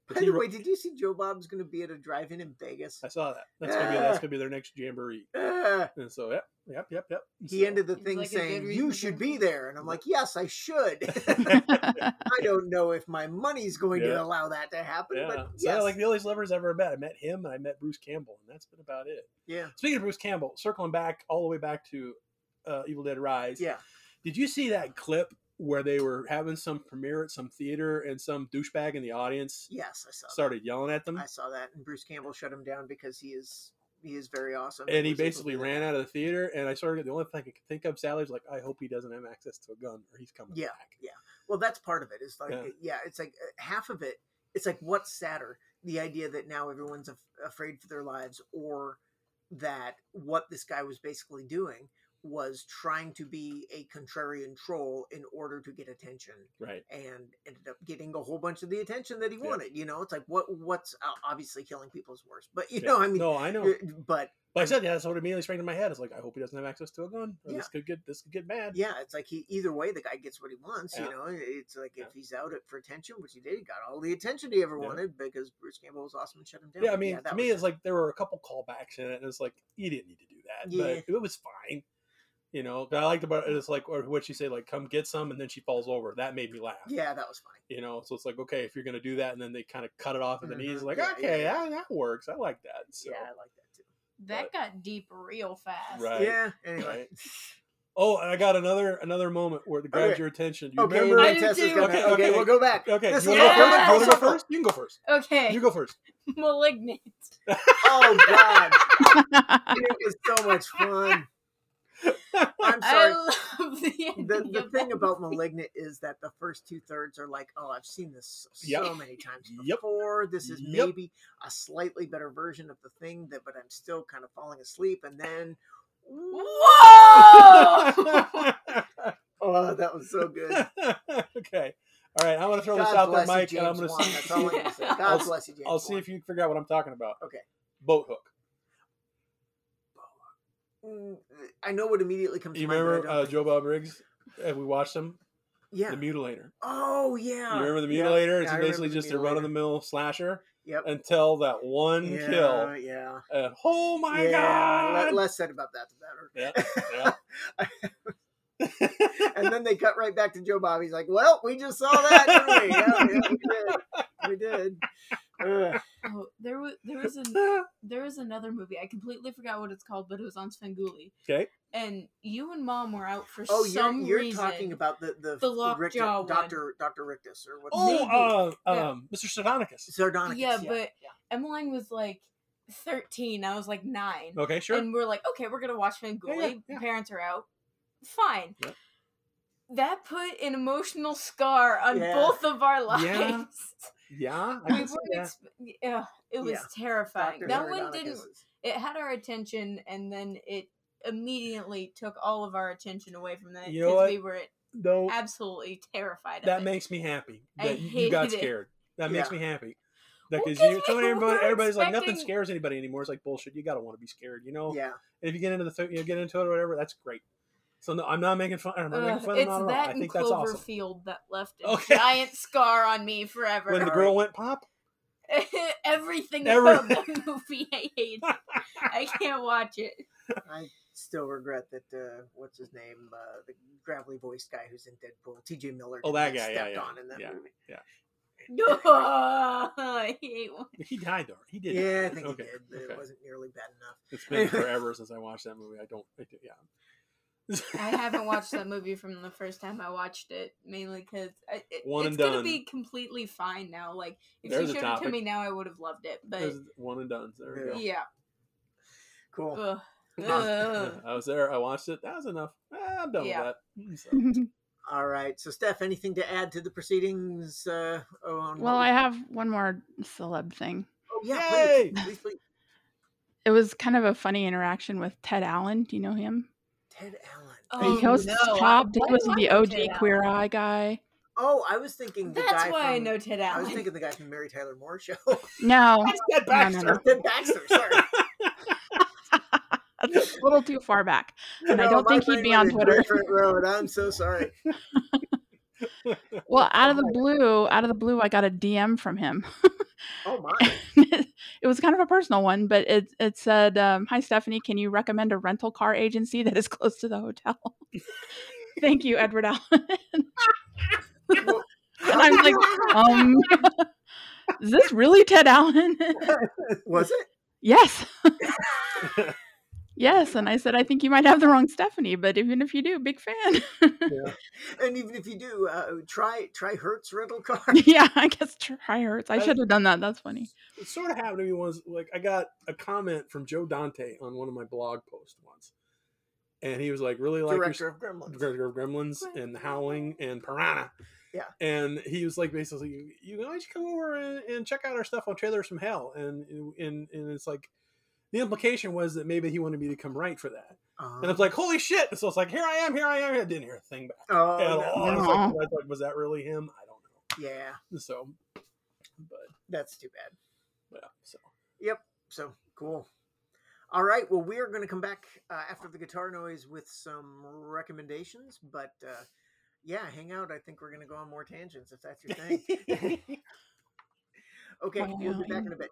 'Cause By the way, did you see Joe Bob's going to be at a drive-in in Vegas? I saw that. That's gonna be that's gonna be their next jamboree. Ah, And so, yep, yep, yep, yep. he So- ended the thing like saying, "You should be there," and I'm like, "Yes, I should." I don't know if my money's going to allow that to happen, Yeah, but so yes, like the only celebrities I've ever met. I met him and I met Bruce Campbell, and that's been about it. yeah, Speaking of Bruce Campbell, circling back all the way back to uh, Evil Dead Rise. yeah. Did you see that clip where they were having some premiere at some theater and some douchebag in the audience Yes, I saw. started yelling at them? I saw that, and Bruce Campbell shut him down because he is he is very awesome. And he basically ran out of the theater, and I started. The only thing I could think of, Sally's like, "I hope he doesn't have access to a gun, or he's coming Yeah, back." yeah. Well, that's part of it. It's like, Yeah. yeah, it's like uh, half of it. It's like what's sadder, the idea that now everyone's af- afraid for their lives, or that what this guy was basically doing was trying to be a contrarian troll in order to get attention Right. and ended up getting a whole bunch of the attention that he Yeah. wanted you know it's like what what's uh, obviously killing people is worse but you Yeah. know i mean no, I know. but But I said, yeah, that's what immediately sprang to my head. It's like, I hope he doesn't have access to a gun. Yeah. This could get this could get bad. yeah it's like he either way the guy gets what he wants Yeah. you know it's like Yeah. if he's out for attention which he did he got all the attention he ever wanted because bruce campbell was awesome and shut him down Yeah, I mean, to me, it's like there were a couple callbacks in it, and it's like you didn't need to do that, Yeah. but it was fine. You know, but I liked about it. It's like or what she said, like "come get some," and then she falls over. That made me laugh. yeah that was funny You know, so it's like okay, if you're gonna do that, and then they kind of cut it off at the knees, Mhm. like Yeah, yeah, okay, yeah. yeah, that works. I like that. So, yeah i like that too that got deep real fast. Right. yeah anyway Right. Oh, I got another another moment where it grabs Okay. your attention. You Okay, remember? I do too. gonna- Okay, okay, okay. we'll go back. Okay, This you is want to a go first? You want to go first? You can go first. Okay, You go first. malignant. Oh God, it was so much fun. I'm sorry. I love the the, the thing that about movie. Malignant is that the first two thirds are like, oh, I've seen this so Yep. many times Yep. before. This is Yep. maybe a slightly better version of the thing that, but I'm still kind of falling asleep. And then, Whoa! oh, that was so good. okay. All right. I'm going to throw this out there, bless you, Mike, and I'm going to see. That's all I'm going to say. God I'll, bless you, James. I'll see if you can figure out what I'm talking about. Okay. Boat hook. Mm, I know what immediately comes You to mind. but I remember uh, Joe Bob Briggs? Uh, we watched him. Yeah. The Mutilator. oh, yeah. You remember the Mutilator? yeah, it's I basically just a run of the mill slasher Yep. until that one yeah, kill. Yeah. And oh my yeah. god! Less said about that, the better. Yeah, and then they cut right back to Joe Bob. He's like, "Well, we just saw that, didn't we? Yeah, yeah, we did. We did." Ugh. Oh, there was there was an, there was another movie. I completely forgot what it's called, but it was on Svengoolie. Okay. And you and mom were out for Oh, you're some you're reason. talking about the the, The lockjaw. Doctor Doctor Rictus or what? oh, uh, Yeah. um, Mr. Sardonicus. Sardonicus. Yeah, yeah, but- yeah. Emmeline was like thirteen. I was like nine. Okay, sure. And we're like, okay, we're gonna watch Svengoolie. Yeah, yeah, yeah. Parents are out. Fine. Yep. That put an emotional scar on Yeah. both of our lives. Yeah, yeah, I we can see weren't that. exp- yeah, it was terrifying. Dr. that one didn't. It had our attention, and then it immediately took all of our attention away from that You know because what? we were No, absolutely terrified. Of that makes me happy that you got hated it. scared. That makes me happy. Well, you, so we many everybody, everybody's like nothing scares anybody anymore. It's like bullshit. You gotta want to be scared, you know. Yeah. And if you get into the you know, get into it or whatever, that's great. So no, I'm not making fun. I'm not making fun of it's them that I and think that's awesome. Cloverfield that left a Okay. giant scar on me forever. When the girl went pop, Everything Every- about the movie I hate. I can't watch it. I still regret that. Uh, what's his name? Uh, the gravelly voiced guy who's in Deadpool, T.J. Miller. Oh, that guy, yeah, stepped yeah, on in that yeah. movie. No, I hate one. he died though. He did. Yeah, die. I think okay. he did. But okay. It wasn't nearly bad enough. It's been forever since I watched that movie. I don't. I, do- yeah. I haven't watched that movie from the first time I watched it, mainly because it, One it's and gonna done. be completely fine now. Like if There's a you showed it to me now, I would have loved it. But There's one and done. There we go. yeah, Cool. Ugh. Ugh. I was there. I watched it. That was enough. Eh, I'm done Yeah. with that. So, All right. So, Steph, anything to add to the proceedings? Uh, on well, I have one more celeb thing. Oh, yeah, Yay! please, please, please. It was kind of a funny interaction with Ted Allen. Do you know him? Ted Allen. Oh, he hosts no, I- Chopped. He was the OG Queer Allen? Eye guy. Oh, I was thinking the That's guy why I know Ted Allen. I was thinking the guy from Mary Tyler Moore show. No, Ted No, no, Baxter. no. Ted Baxter. Sorry. that's a little too far back, and I don't think he'd be on Twitter. different road. I'm so sorry. Well, out of the blue, out of the blue, I got a DM from him. Oh my. it was kind of a personal one, but it it said, um, "Hi Stephanie, can you recommend a rental car agency that is close to the hotel?" Thank you, Edward Allen. And I'm like, um, is this really Ted Allen? was it? yes, yes. And I said, I think you might have the wrong Stephanie, but even if you do, big fan. And even if you do, uh, try try Hertz rental car. yeah, I guess try hurts. I I- should have done that. That's funny. it sort of happened to me once. Like I got a comment from Joe Dante on one of my blog posts once, and he was like, "Really like your Director of Gremlins. Director of Gremlins and Howling and Piranha. Yeah. And he was like basically, you, you guys come over and, and check out our stuff on Trailers from Hell. And, and and it's like the implication was that maybe he wanted me to come write for that. Uh, And it's like, holy shit. So it's like, here I am, here I am. I didn't hear a thing back oh, at no. I was, like, I was like, was that really him? I don't know. yeah. So, but that's too bad. yeah. So Yep. So cool. All right. Well, we are going to come back uh, after the guitar noise with some recommendations, but uh, yeah, hang out. I think we're going to go on more tangents if that's your thing. okay, we'll be back in a bit.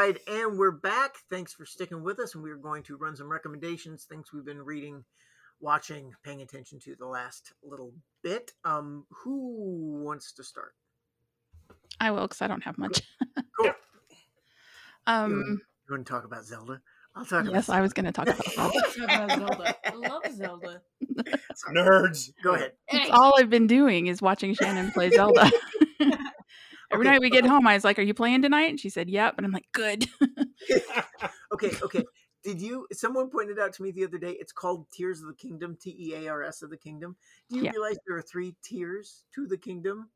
Right, and we're back. Thanks for sticking with us, and we're going to run some recommendations, things we've been reading, watching, paying attention to the last little bit. Um, who wants to start? I will because I don't have much. Cool. um, You want to talk about Zelda? I'll talk about yes, I was going to talk about that. Talk about Zelda. I love Zelda. Nerds. Go ahead. That's all I've been doing is watching Shannon play Zelda. Every Okay. night we get home, I was like, "Are you playing tonight?" And she said, "Yep." And I'm like, "Good." okay, okay. Did you? Someone pointed out to me the other day. It's called Tears of the Kingdom. T E A R S of the Kingdom. Do you Yeah. realize there are three tiers to the kingdom?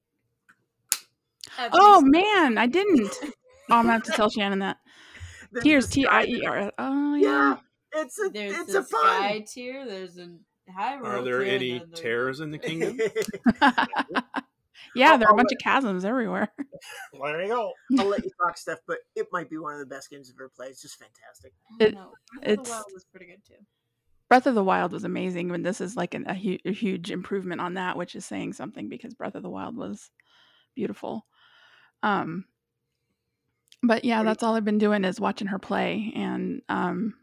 oh man, I didn't. Oh, I'm gonna have to tell Shannon that. There's Tears, the T sky- I E R. Oh Yeah, yeah. it's a There's it's the a fun. sky tier. There's a high Are there tier, any and then there's- terrors in the kingdom? Yeah, there are a I'll bunch of chasms everywhere. there you go. I'll let you talk, Steph, but it might be one of the best games I've ever played. It's just fantastic. I It- don't know. Breath of the it's- Wild was pretty good too. Breath of the Wild was amazing, and this is like an, a, hu- a huge improvement on that, which is saying something because Breath of the Wild was beautiful. Um, but yeah, What do you- that's all I've been doing is watching her play, and um,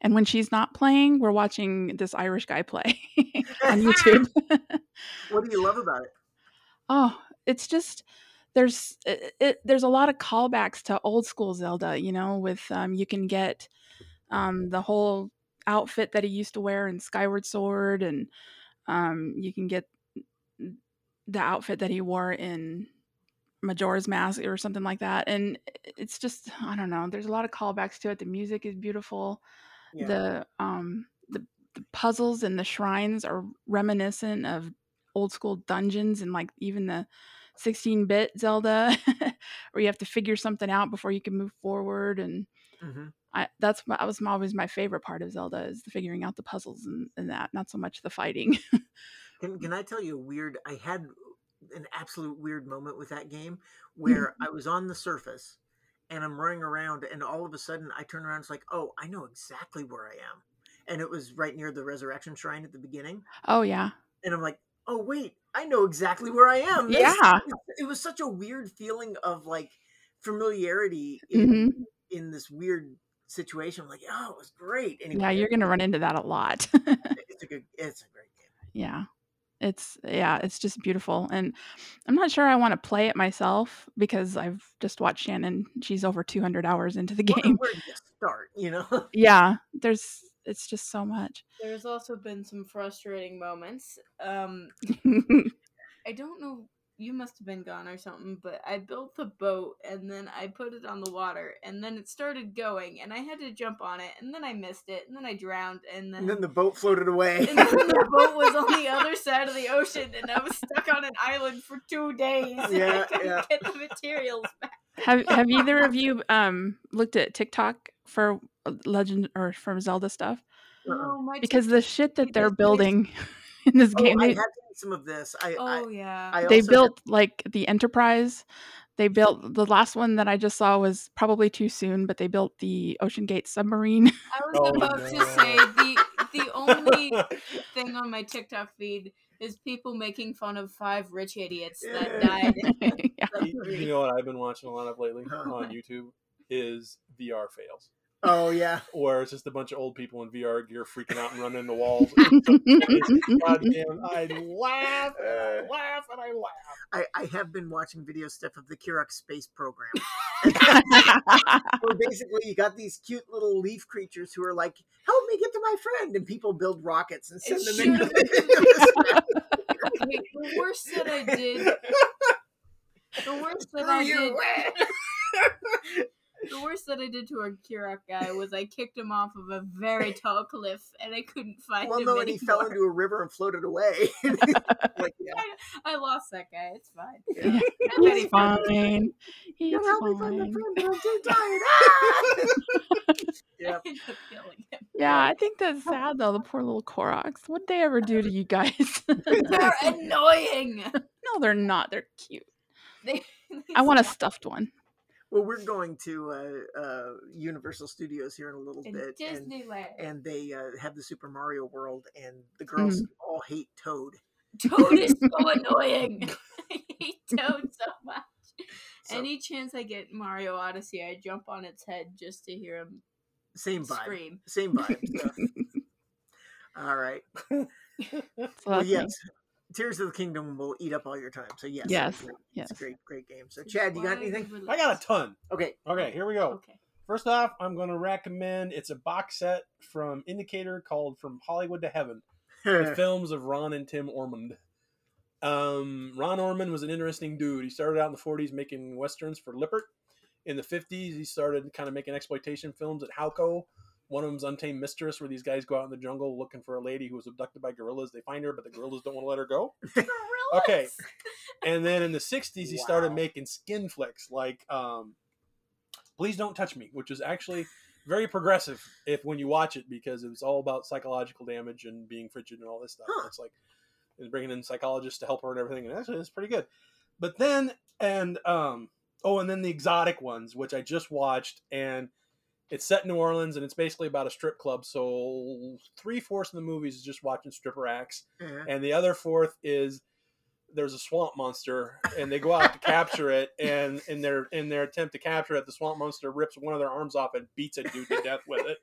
and when she's not playing, we're watching this Irish guy play on YouTube. What do you love about it? Oh, it's just there's it, it, there's a lot of callbacks to old school Zelda. You know, with um, you can get um, the whole outfit that he used to wear in Skyward Sword, and um, you can get the outfit that he wore in Majora's Mask or something like that. And it's just I don't know. There's a lot of callbacks to it. The music is beautiful. Yeah. The um the, the puzzles and the shrines are reminiscent of old school dungeons and like even the 16-bit Zelda where you have to figure something out before you can move forward and hmm I, that's my- that was always my favorite part of Zelda is the figuring out the puzzles and, and that, not so much the fighting. Can Can I tell you a weird? I had an absolute weird moment with that game where I was on the surface and I'm running around, and all of a sudden I turn around. It's like, oh, I know exactly where I am, and it was right near the resurrection shrine at the beginning. oh yeah, And I'm like, oh wait, I know exactly where I am. This- Yeah. it was such a weird feeling of like familiarity in, hmm in this weird situation. I'm like, oh, it was great. Anyway, yeah, you're gonna run into that a lot. It's a good. It's a great game. yeah, it's yeah, it's just beautiful, and I'm not sure I want to play it myself because I've just watched Shannon. She's over 200 hours into the game. where you start? You know. yeah, there's it's just so much. There's also been some frustrating moments. Um, I don't know. You must have been gone or something, but I built the boat and then I put it on the water and then it started going and I had to jump on it and then I missed it and then I drowned and then, And then the boat floated away. and then the boat was on the other side of the ocean and I was stuck on an island for two days and I Yeah, couldn't yeah. get the materials back. have Have either of you um looked at TikTok for Legend or from Zelda stuff? Uh-uh. Oh, my Because the shit that they're building in this Oh, game, I they, have seen some of this. I, Oh I, yeah. I they also built like the Enterprise. They built the last one that I just saw was probably too soon, but they built the Ocean Gate submarine. I was Oh, about no. to say the the only thing on my TikTok feed is people making fun of five rich idiots that died. yeah. you, you know what I've been watching a lot of lately on YouTube is VR fails, oh yeah. or it's just a bunch of old people in VR gear freaking out and running into walls. Goddamn, I laugh, and I uh, laugh, and I laugh. I, I have been watching video stuff of the Korok space program. Where basically you got these cute little leaf creatures who are like, "Help me get to my friend," and people build rockets and send It them into should've the Wait, the worst that I did. The worst that Screw I did. The worst that I did to our Korok guy was I kicked him off of a very tall cliff and I couldn't find Well, him no, and he fell into a river and floated away. like, yeah. I lost that guy. It's fine. Yeah. I'm ready He's for fine. He's You'll help me find my friend, but I'm too tired. Ah! I yep. ended up killing him. Yeah, I think that's sad though. The poor little Koroks. What'd they ever do to you guys? They're annoying. no, they're not. They're cute. They, I want a stuffed one. Well, we're going to uh, uh, Universal Studios here in a little in bit, and, Disneyland. and they uh, have the Super Mario World, and the girls Mm. all hate Toad. Toad is so annoying. I hate Toad so much. So, Any chance I get Mario Odyssey, I jump on its head just to hear him same vibe. scream. Same vibe. so. All right. Well, that's me. yes. Tears of the Kingdom will eat up all your time. So yes, Yes, it's yes. it's great, great game. So Chad, you got anything? I got a ton. Okay, Okay, here we go. Okay. First off, I'm going to recommend it's a box set from Indicator called From Hollywood to Heaven. the films of Ron and Tim Ormond. Um, Ron Ormond was an interesting dude. He started out in the 40s making westerns for Lippert. In the 50s, he started kind of making exploitation films at Halco. One of them's Untamed Mistress, where these guys go out in the jungle looking for a lady who was abducted by gorillas. They find her, but the gorillas don't want to let her go. Gorillas? Okay. And then in the 60s, he started making skin flicks like um, Please Don't Touch Me, which was actually very progressive if when you watch it because it was all about psychological damage and being frigid and all this stuff. Huh. It's like and bringing in psychologists to help her and everything, and actually it's pretty good. But then and um oh, and then the exotic ones, which I just watched, and it's set in New Orleans, and it's basically about a strip club. So three fourths of the movies is just watching stripper acts, Yeah. and the other fourth is there's a swamp monster and they go out to capture it and in their in their attempt to capture it the swamp monster rips one of their arms off and beats a dude to death with it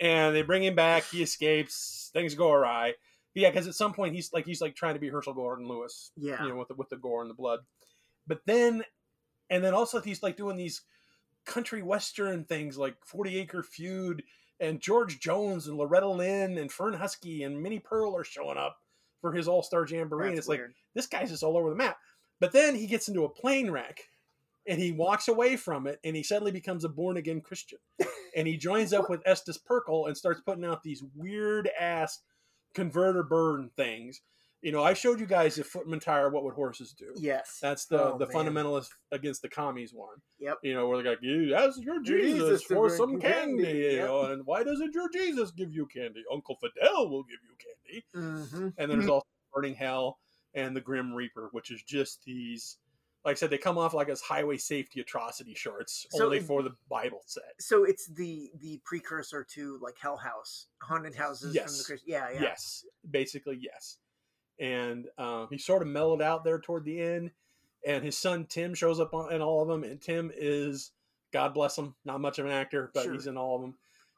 and they bring him back he escapes things go awry yeah because at some point he's like he's like trying to be herschell gordon lewis Yeah. you know with the, with the gore and the blood but then and then also he's like doing these country western things like 40 acre feud and george jones and loretta lynn and ferlin husky and minnie pearl are showing up for his all-star jamboree and it's like this guy's just all over the map. But then he gets into a plane wreck and he walks away from it and he suddenly becomes a born again Christian. and he joins up with Estus Pirkle and starts putting out these weird ass converter burn things. You know, I showed you guys if Footmen Tire What Would Horses Do. yes. That's the Oh, the man. fundamentalist against the commies one. Yep. You know, where they're like, you ask your Jesus, Jesus for some candy. candy." You know, and why doesn't your Jesus give you candy? Uncle Fidel will give you candy hmm and there's also Burning Hell and the Grim Reaper, which is just these. Like I said, they come off like as highway safety atrocity shorts, So only it- for the Bible set. So it's the the precursor to like Hell House, haunted houses from the Yes. Christ- Yeah, yeah. Yes, basically yes. And um, he sort of mellowed out there toward the end, and his son Tim shows up on, in all of them, and Tim is God bless him, not much of an actor, but Sure. he's in all of them.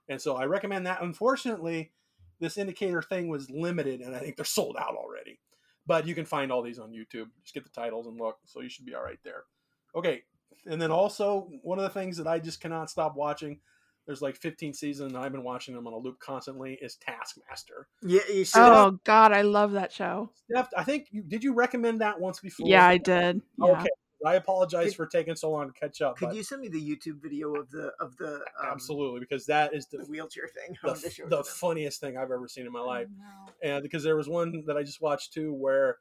And so I recommend that. Unfortunately, this indicator thing was limited, and I think they're sold out already. But you can find all these on YouTube. Just get the titles and look. So you should be all right there. Okay. And then also, one of the things that I just cannot stop watching, there's like 15 seasons, and I've been watching them on a loop constantly, is Taskmaster. Yeah, you should. Oh God, I love that show. Steph, I think you did you recommend that once before? Yeah, I did. Yeah. Okay. I apologize Could- for taking so long to catch up. Could but you send me the YouTube video of the of the um, absolutely, because that is the the, wheelchair thing? I the, wanted to show it the funniest thing I've ever seen in my life. No. and because there was one that I just watched too where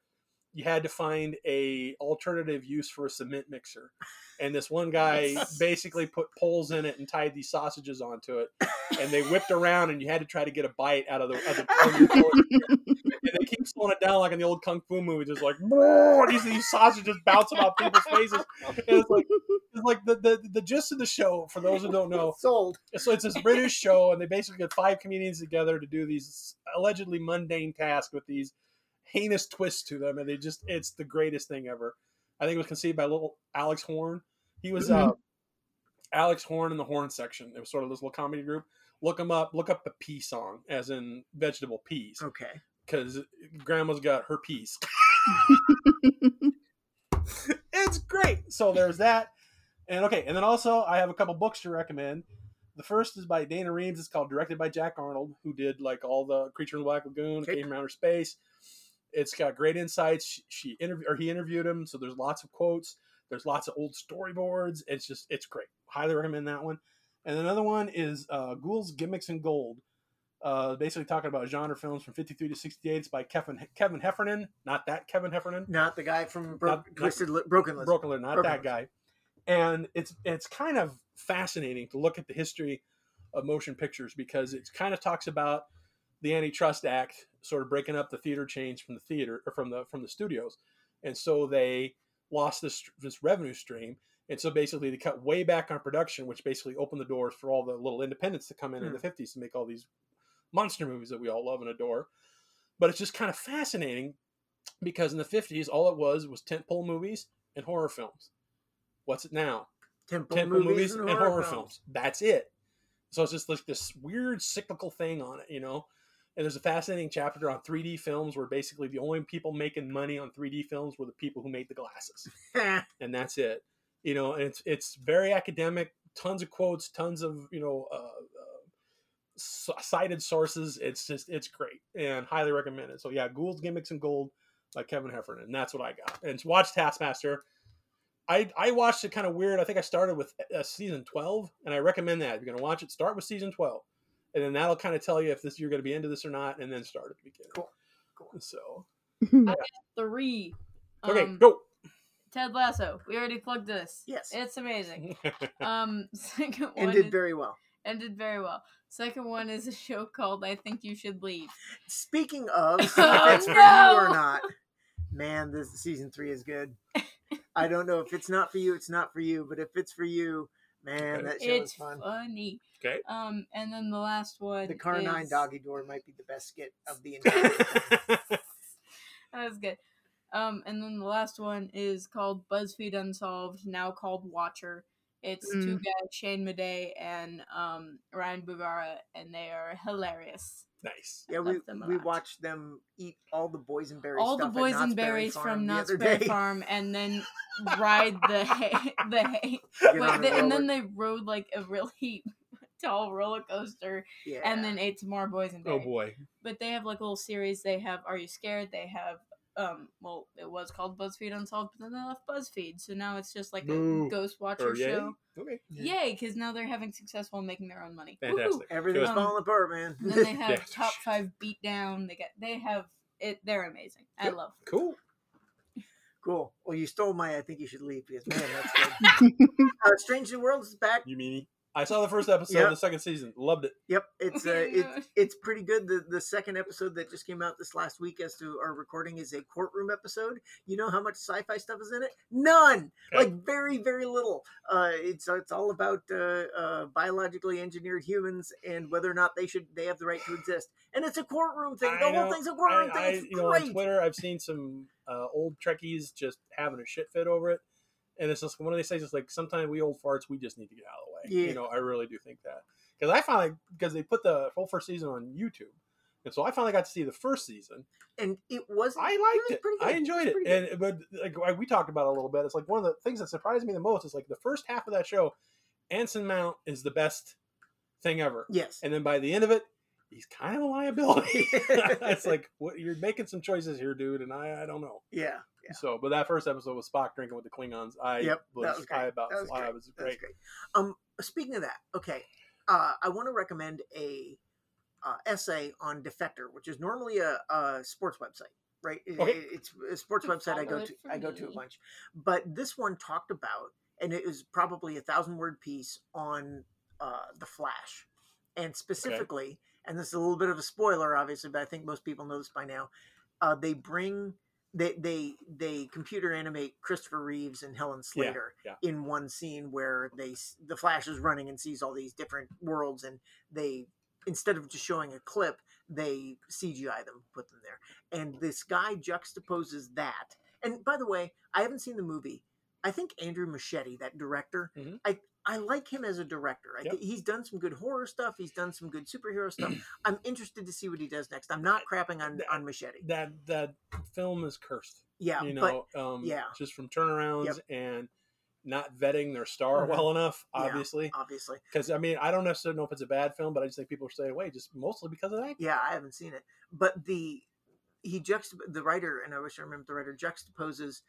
you had to find a alternative use for a cement mixer, and this one guy basically put poles in it and tied these sausages onto it, and they whipped around, and you had to try to get a bite out of the. Of the and they keep slowing it down like in the old kung fu movies. It's like these these sausages bouncing off people's faces. And it's like it's like the, the the gist of the show for those who don't know Sold. so it's this British show, and they basically get five comedians together to do these allegedly mundane tasks with these heinous twist to them, and they just it's the greatest thing ever. I think it was conceived by little Alex Horne. He was uh, Alex Horne in the Horne section. It was sort of this little comedy group. Look him up. Look up the pea song, as in vegetable peas, Okay. because Grandma's got her peas. it's great. So there's that. And okay, and then also I have a couple books to recommend. The first is by Dana Reemes. It's called Directed by Jack Arnold, who did like all the Creature in the Black Lagoon, Okay. Came from Outer Space. It's got great insights. She, she interviewed or he interviewed him, so there's lots of quotes. There's lots of old storyboards. It's just it's great. Highly recommend that one. And another one is uh, Ghouls, Gimmicks, and Gold. Uh, basically talking about genre films from 53 to 68. It's by Kevin Kevin Heffernan, not that Kevin Heffernan, Not the guy from Bro- Not- Twisted Broken List. Broken Lizard, not Broken that guy. And it's it's kind of fascinating to look at the history of motion pictures because it kind of talks about the Antitrust Act sort of breaking up the theater chains from the theater or from the from the studios, and so they lost this this revenue stream. And so basically, they cut way back on production, which basically opened the doors for all the little independents to come in in hmm. the 50s to make all these monster movies that we all love and adore. But it's just kind of fascinating because in the 50s, all it was was tentpole movies and horror films. What's it now? Temple, Tentpole movies, movies and, and horror, horror films. films. That's it. So it's just like this weird cyclical thing on it, you know? And there's a fascinating chapter on 3D films where basically the only people making money on 3D films were the people who made the glasses and that's it. You know, and it's it's very academic. Tons of quotes, tons of you know uh, uh, cited sources. It's just it's great and highly recommended. So yeah, Ghouls, Gimmicks, and Gold by Kevin Heffernan. And that's what I got. And watch Taskmaster. I I watched it kind of weird. I think I started with uh, season twelve, and I recommend that if you're gonna watch it, start with season twelve, and then that'll kind of tell you if this you're gonna be into this or not, and then start at the beginning. Cool. Cool. So Three. okay, Um, go. Ted Lasso. We already plugged this. Yes. It's amazing. Um, second one and did is- very well. ended very well. Second one is a show called I Think You Should Leave. Speaking of, see if Oh, it's for you or not, man, this season three is good. I don't know if it's not for you, it's not for you, but if it's for you, man, Okay. that show It's is fun. funny. Okay. Um, and then the last one. The Car Nine is- Doggy Door might be the best skit of the entire. That was good. Um, and then the last one is called BuzzFeed Unsolved, now called Watcher. It's two guys, Shane Madej and um, Ryan Bergara, and they are hilarious. Nice. yeah, we them we lot. watched them eat all the boysenberry All the stuff at Knott's Berry boysenberries Farm from the Knott's Berry. Farm, and then ride the hay. The hay. Wait, the and then they rode like a really tall roller coaster, yeah. and then ate some more boysenberry. Oh boy. but they have like a little series. They have Are You Scared? They have um well it was called BuzzFeed Unsolved, but then they left BuzzFeed, so now it's just like Boo. a ghost watcher Or yay. show. Okay. Yeah. Yay, because now they're having successful and making their own money. Woohoo! Fantastic. everything's Um, falling apart, man. Then they have Yeah. top five beat down. They get they have it. They're amazing. I Good. love. Cool. cool. Well, you stole my. I think you should leave because man, that's good. uh, Strange New Worlds is back. You meanie. I saw the first episode Yep. of the second season. Loved it. Yep, it's uh, Okay, it's it's pretty good. The the second episode that just came out this last week as to our recording is a courtroom episode. You know how much sci-fi stuff is in it? None. Okay. Like very very little. Uh, it's it's all about uh, uh, biologically engineered humans and whether or not they should they have the right to exist. And it's a courtroom thing. The I whole know. thing's a courtroom I, thing. I, It's you know, on Twitter, I've seen some uh, old Trekkies just having a shit fit over it, and it's just one of these things. It's like sometimes we old farts, we just need to get out of the way. Yeah. You know, I really do think that because I finally because they put the whole first season on YouTube, and so I finally got to see the first season. and it wasn't. I it liked was it. pretty I enjoyed it, was good. and but like like, we talked about it a little bit. It's like one of the things that surprised me the most is like the first half of that show, Anson Mount is the best thing ever, yes. and then by the end of it, he's kind of a liability. it's like what you're making some choices here, dude, and I I don't know. yeah. Yeah. So, but that first episode was Spock drinking with the Klingons. I Yep, was, that was great. I about That was I great. was great. great. Um, speaking of that, okay, uh, I want to recommend a uh, essay on Defector, which is normally a, a sports website, right? It- Okay. it- it's a sports You can website I go to. I go to a me. bunch, but this one talked about, and it was probably a thousand word piece on uh, the Flash, and specifically, and this is a little bit of a spoiler, obviously, but I think most people know this by now. Uh, they bring they they they computer animate Christopher Reeves and Helen Slater yeah. in one scene where they the Flash is running and sees all these different worlds, and they instead of just showing a clip, they CGI them, put them there, and this guy juxtaposes that. And by the way, I haven't seen the movie. I think Andrew Muschietti, that director, Mhm. I I like him as a director. I Yep. think he's done some good horror stuff. He's done some good superhero stuff. I'm interested to see what he does next. I'm not crapping on on Muschietti. That that film is cursed. Yeah, you but know, um, yeah. just from turnarounds Yep. and not vetting their star Mhm. well enough, Yeah. obviously. obviously, Because I mean, I don't necessarily know if it's a bad film, but I just think people are staying away just mostly because of that. yeah, I haven't seen it. But the he juxtap the writer, and I wish I remember the writer juxtaposes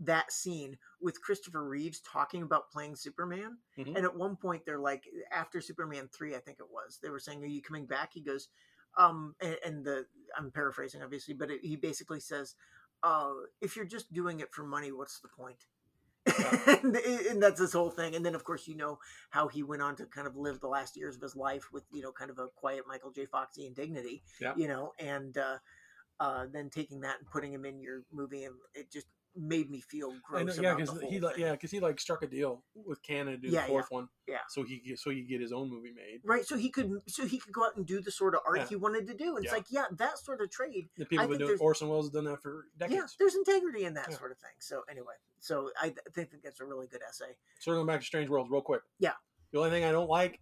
that scene with Christopher Reeves talking about playing Superman. Mhm. And at one point, they're like, after Superman 3, I think it was, they were saying, Are you coming back? He goes, um, and, and the, I'm paraphrasing obviously, but it, he basically says, uh, if you're just doing it for money, what's the point? and, and that's his whole thing. And then, of course, you know how he went on to kind of live the last years of his life with, you know, kind of a quiet Michael J. Foxy and dignity, Yeah. you know, and uh, uh, then taking that and putting him in your movie, and it just made me feel I know, gross. yeah, because he like yeah, because he like struck a deal with Canada to do Yeah, the yeah, fourth one. yeah. So he could- so he could get his own movie made. Right, so he could, so he could go out and do the sort of art Yeah. he wanted to do. And it's like, yeah, that sort of trade. The people I think doing Orson Welles has done that for decades. Yeah, there's integrity in that Yeah. sort of thing. So anyway, so I th- think that's a really good essay. Circling back to Strange Worlds real quick. Yeah. The only thing I don't like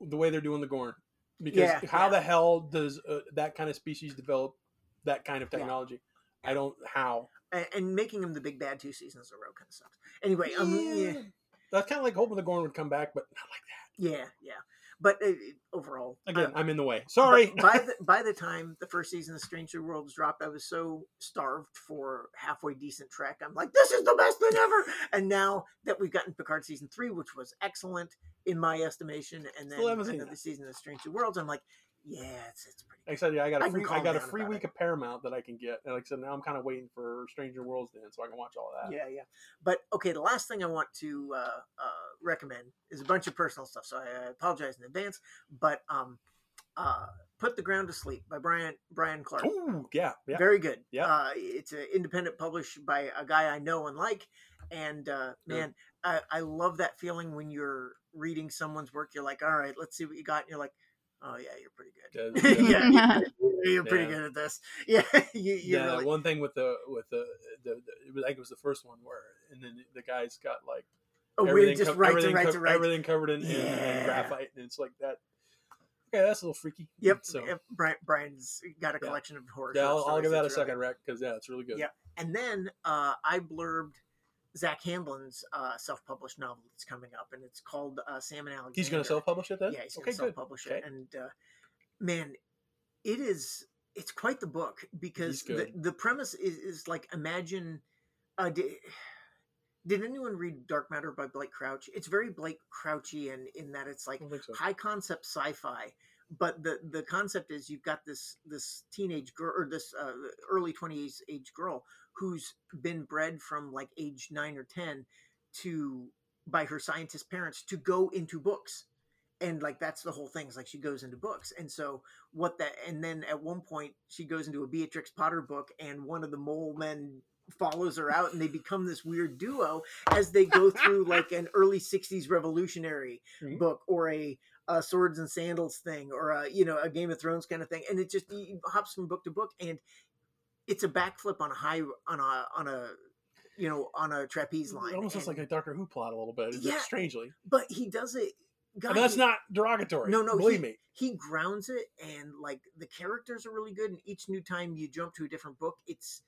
the way they're doing the Gorn. Because Yeah, how yeah. the hell does uh, that kind of species develop that kind of Yeah. technology? I don't how. And, and making him the big bad two seasons in a row kind of sucks. Anyway, um, yeah, That's kind of like hoping the Gorn would come back, but not like that. yeah, yeah. But uh, overall, Again, uh, I'm in the way. Sorry. By the by the time the first season of Strange New Worlds dropped, I was so starved for halfway decent Trek. I'm like, this is the best thing ever. And now that we've gotten Picard season three, which was excellent in my estimation, and then another season of Strange New Worlds, I'm like, yeah, it's it's pretty. like I said, yeah, I got a free, I got a free week it. of Paramount that I can get, and like I said, now I'm kind of waiting for Stranger Worlds then, so I can watch all that. Yeah, yeah. But okay, the last thing I want to uh, uh, recommend is a bunch of personal stuff. So I, I apologize in advance. But um, uh, "Put the Ground to Sleep" by Brian Brian Clark. Ooh, yeah, yeah. Very good. Yeah. Uh, it's an independent published by a guy I know and like. And uh, man, I, I love that feeling when you're reading someone's work. You're like, all right, let's see what you got. And you're like, oh yeah, you're pretty good. Yeah, yeah, you're, you're pretty Yeah. good at this. Yeah, you, you yeah, that really. one thing with the with the, the, the it was, I think it was the first one where, and then the guy's got like Oh, everything, just co- writes everything, and writes co- and everything covered in, in- in graphite, and it's like that. Okay, that's a little freaky. Yep. So yep, Brian, Brian's got a Yeah. collection of horror. yeah, I'll, I'll give that a that's really- second rec because yeah, it's really good. Yeah, And then uh, I blurbed Zach Hamblin's uh, self-published novel that's coming up, and it's called uh, Sam and Alexander. He's going to self-publish it then. Yeah, he's going to good. self-publish it, Okay. and uh, man, it is. It's quite the book because the the premise is is like imagine. Uh, did, did anyone read Dark Matter by Blake Crouch? It's very Blake Crouchy, and in that it's like so. high concept sci-fi but the the concept is you've got this this teenage girl or this uh, early 20s age girl who's been bred from like age 9 or 10 to by her scientist parents to go into books. And like that's the whole thing is like she goes into books. And so what that and then at one point she goes into a beatrix potter book and one of the mole men follows her out and they become this weird duo as they go through like an early 60s revolutionary Mhm. book or a, a swords and sandals thing or a you know a game of thrones kind of thing and it just hops from book to book and it's a backflip on a high on a on a you know on a trapeze line It almost looks like a Doctor Who plot a little bit. Yeah. Strangely, but he does it God, and that's he- not derogatory. No, no, believe he- me. he grounds it and like the characters are really good and each new time you jump to a different book it's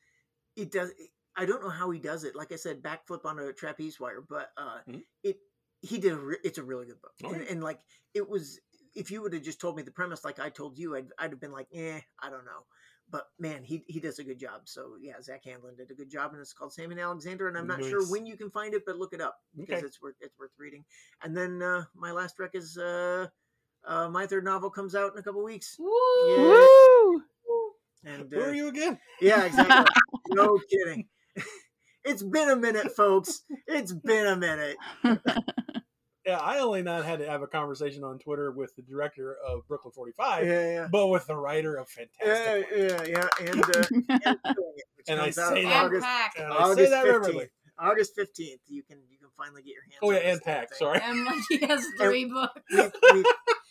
it does i don't know how he does it like i said backflip on a trapeze wire but uh Mhm. it he did a re- it's a really good book and, Okay. and like it was if you would have just told me the premise like i told you i'd, I'd have been like eh i don't know but man he he does a good job so yeah zach hamlin did a good job and it's called sam and alexander and i'm not sure when you can find it but look it up because Okay. it's worth it's worth reading and then uh my last rec is uh uh, my third novel comes out in a couple weeks, Woo! Yeah. Woo! And Who uh, are you again? yeah, exactly. no kidding. It's been a minute, folks. It's been a minute. Yeah, I only not had to have a conversation on Twitter with the director of Brooklyn Forty Five, Yeah, yeah. but with the writer of Fantastic. yeah, yeah, yeah. And, uh, and, It, And I comes say that- And August. And I August say that fifteenth. reverently. August fifteenth. You can you can finally get your hands. Oh yeah, this and damn pack. Sorry. And like he has three books. we've, we've,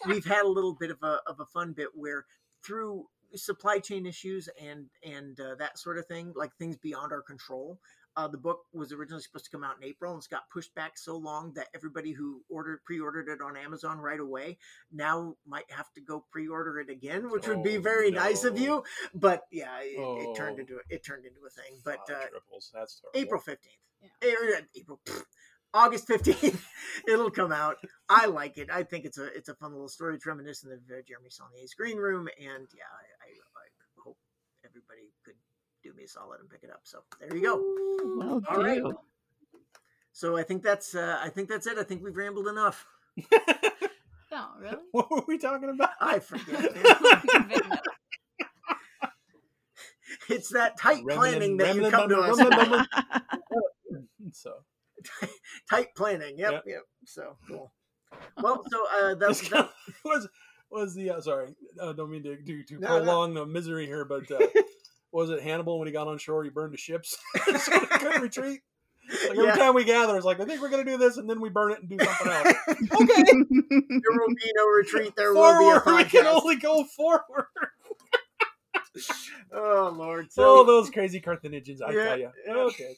we've had a little bit of a of a fun bit where through supply chain issues and and uh, that sort of thing, like things beyond our control. Uh, the book was originally supposed to come out in April and it's got pushed back so long that everybody who ordered pre-ordered it on Amazon right away now might have to go pre-order it again, which would be Oh, very nice of you. But yeah, it, it turned Oh. into it turned into a thing. But uh, triples. That's terrible. April fifteenth. Yeah. April. pfft, August fifteenth, it'll come out. I like it. I think it's a it's a fun little story. It's reminiscent of uh, Jeremy Saulnier's Green Room, and yeah, everybody could do me a solid and pick it up. So there you go. Well, All right. do. So I think that's uh, I think that's it. I think we've rambled enough. No, really? what were we talking about? I forget. it's that tight Remnant- planning that you remnant come to number- us. remnant with. number- so tight planning. Yep, Yep. yep. So cool. Well, so uh, that, this that was was the uh, sorry, uh, don't mean to do to No, no. prolong the misery here, but uh, was it Hannibal when he got on shore? He burned the ships, so he couldn't retreat. Like every Yeah. time we gather, it's like I think we're gonna do this, and then we burn it and do something else. Okay, there will be no retreat. There will be a forward, we can only go forward. Oh Lord. So, those crazy Carthaginians, I Yeah, tell you. yeah. Okay,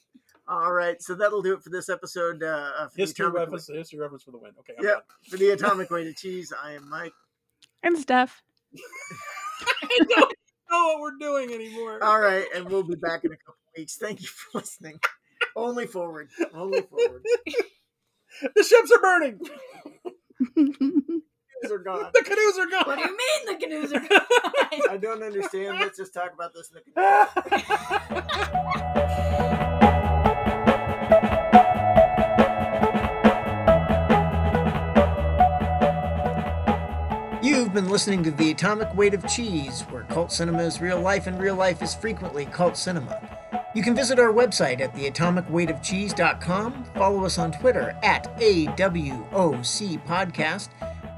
all right. So that'll do it for this episode. Uh, the history reference, history reference for the win. Okay, I'm Yep. For the atomic weight of cheese, I am Mike. And Steph. done. I don't know what we're doing anymore. All right, and we'll be back in a couple weeks. Thank you for listening. Only forward. Only forward. the ships are burning. These are gone. The canoes are gone. What do you mean the canoes are gone? I don't understand. Let's just talk about this in the You've been listening to The Atomic Weight of Cheese, where cult cinema is real life and real life is frequently cult cinema. You can visit our website at theatomicweightofcheese.com, follow us on Twitter at AWOC Podcast,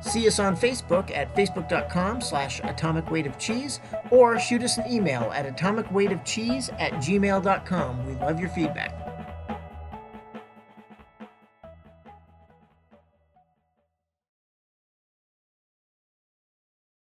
see us on Facebook at facebook.com slash atomicweightofcheese, or shoot us an email at atomicweightofcheese at gmail.com. We love your feedback.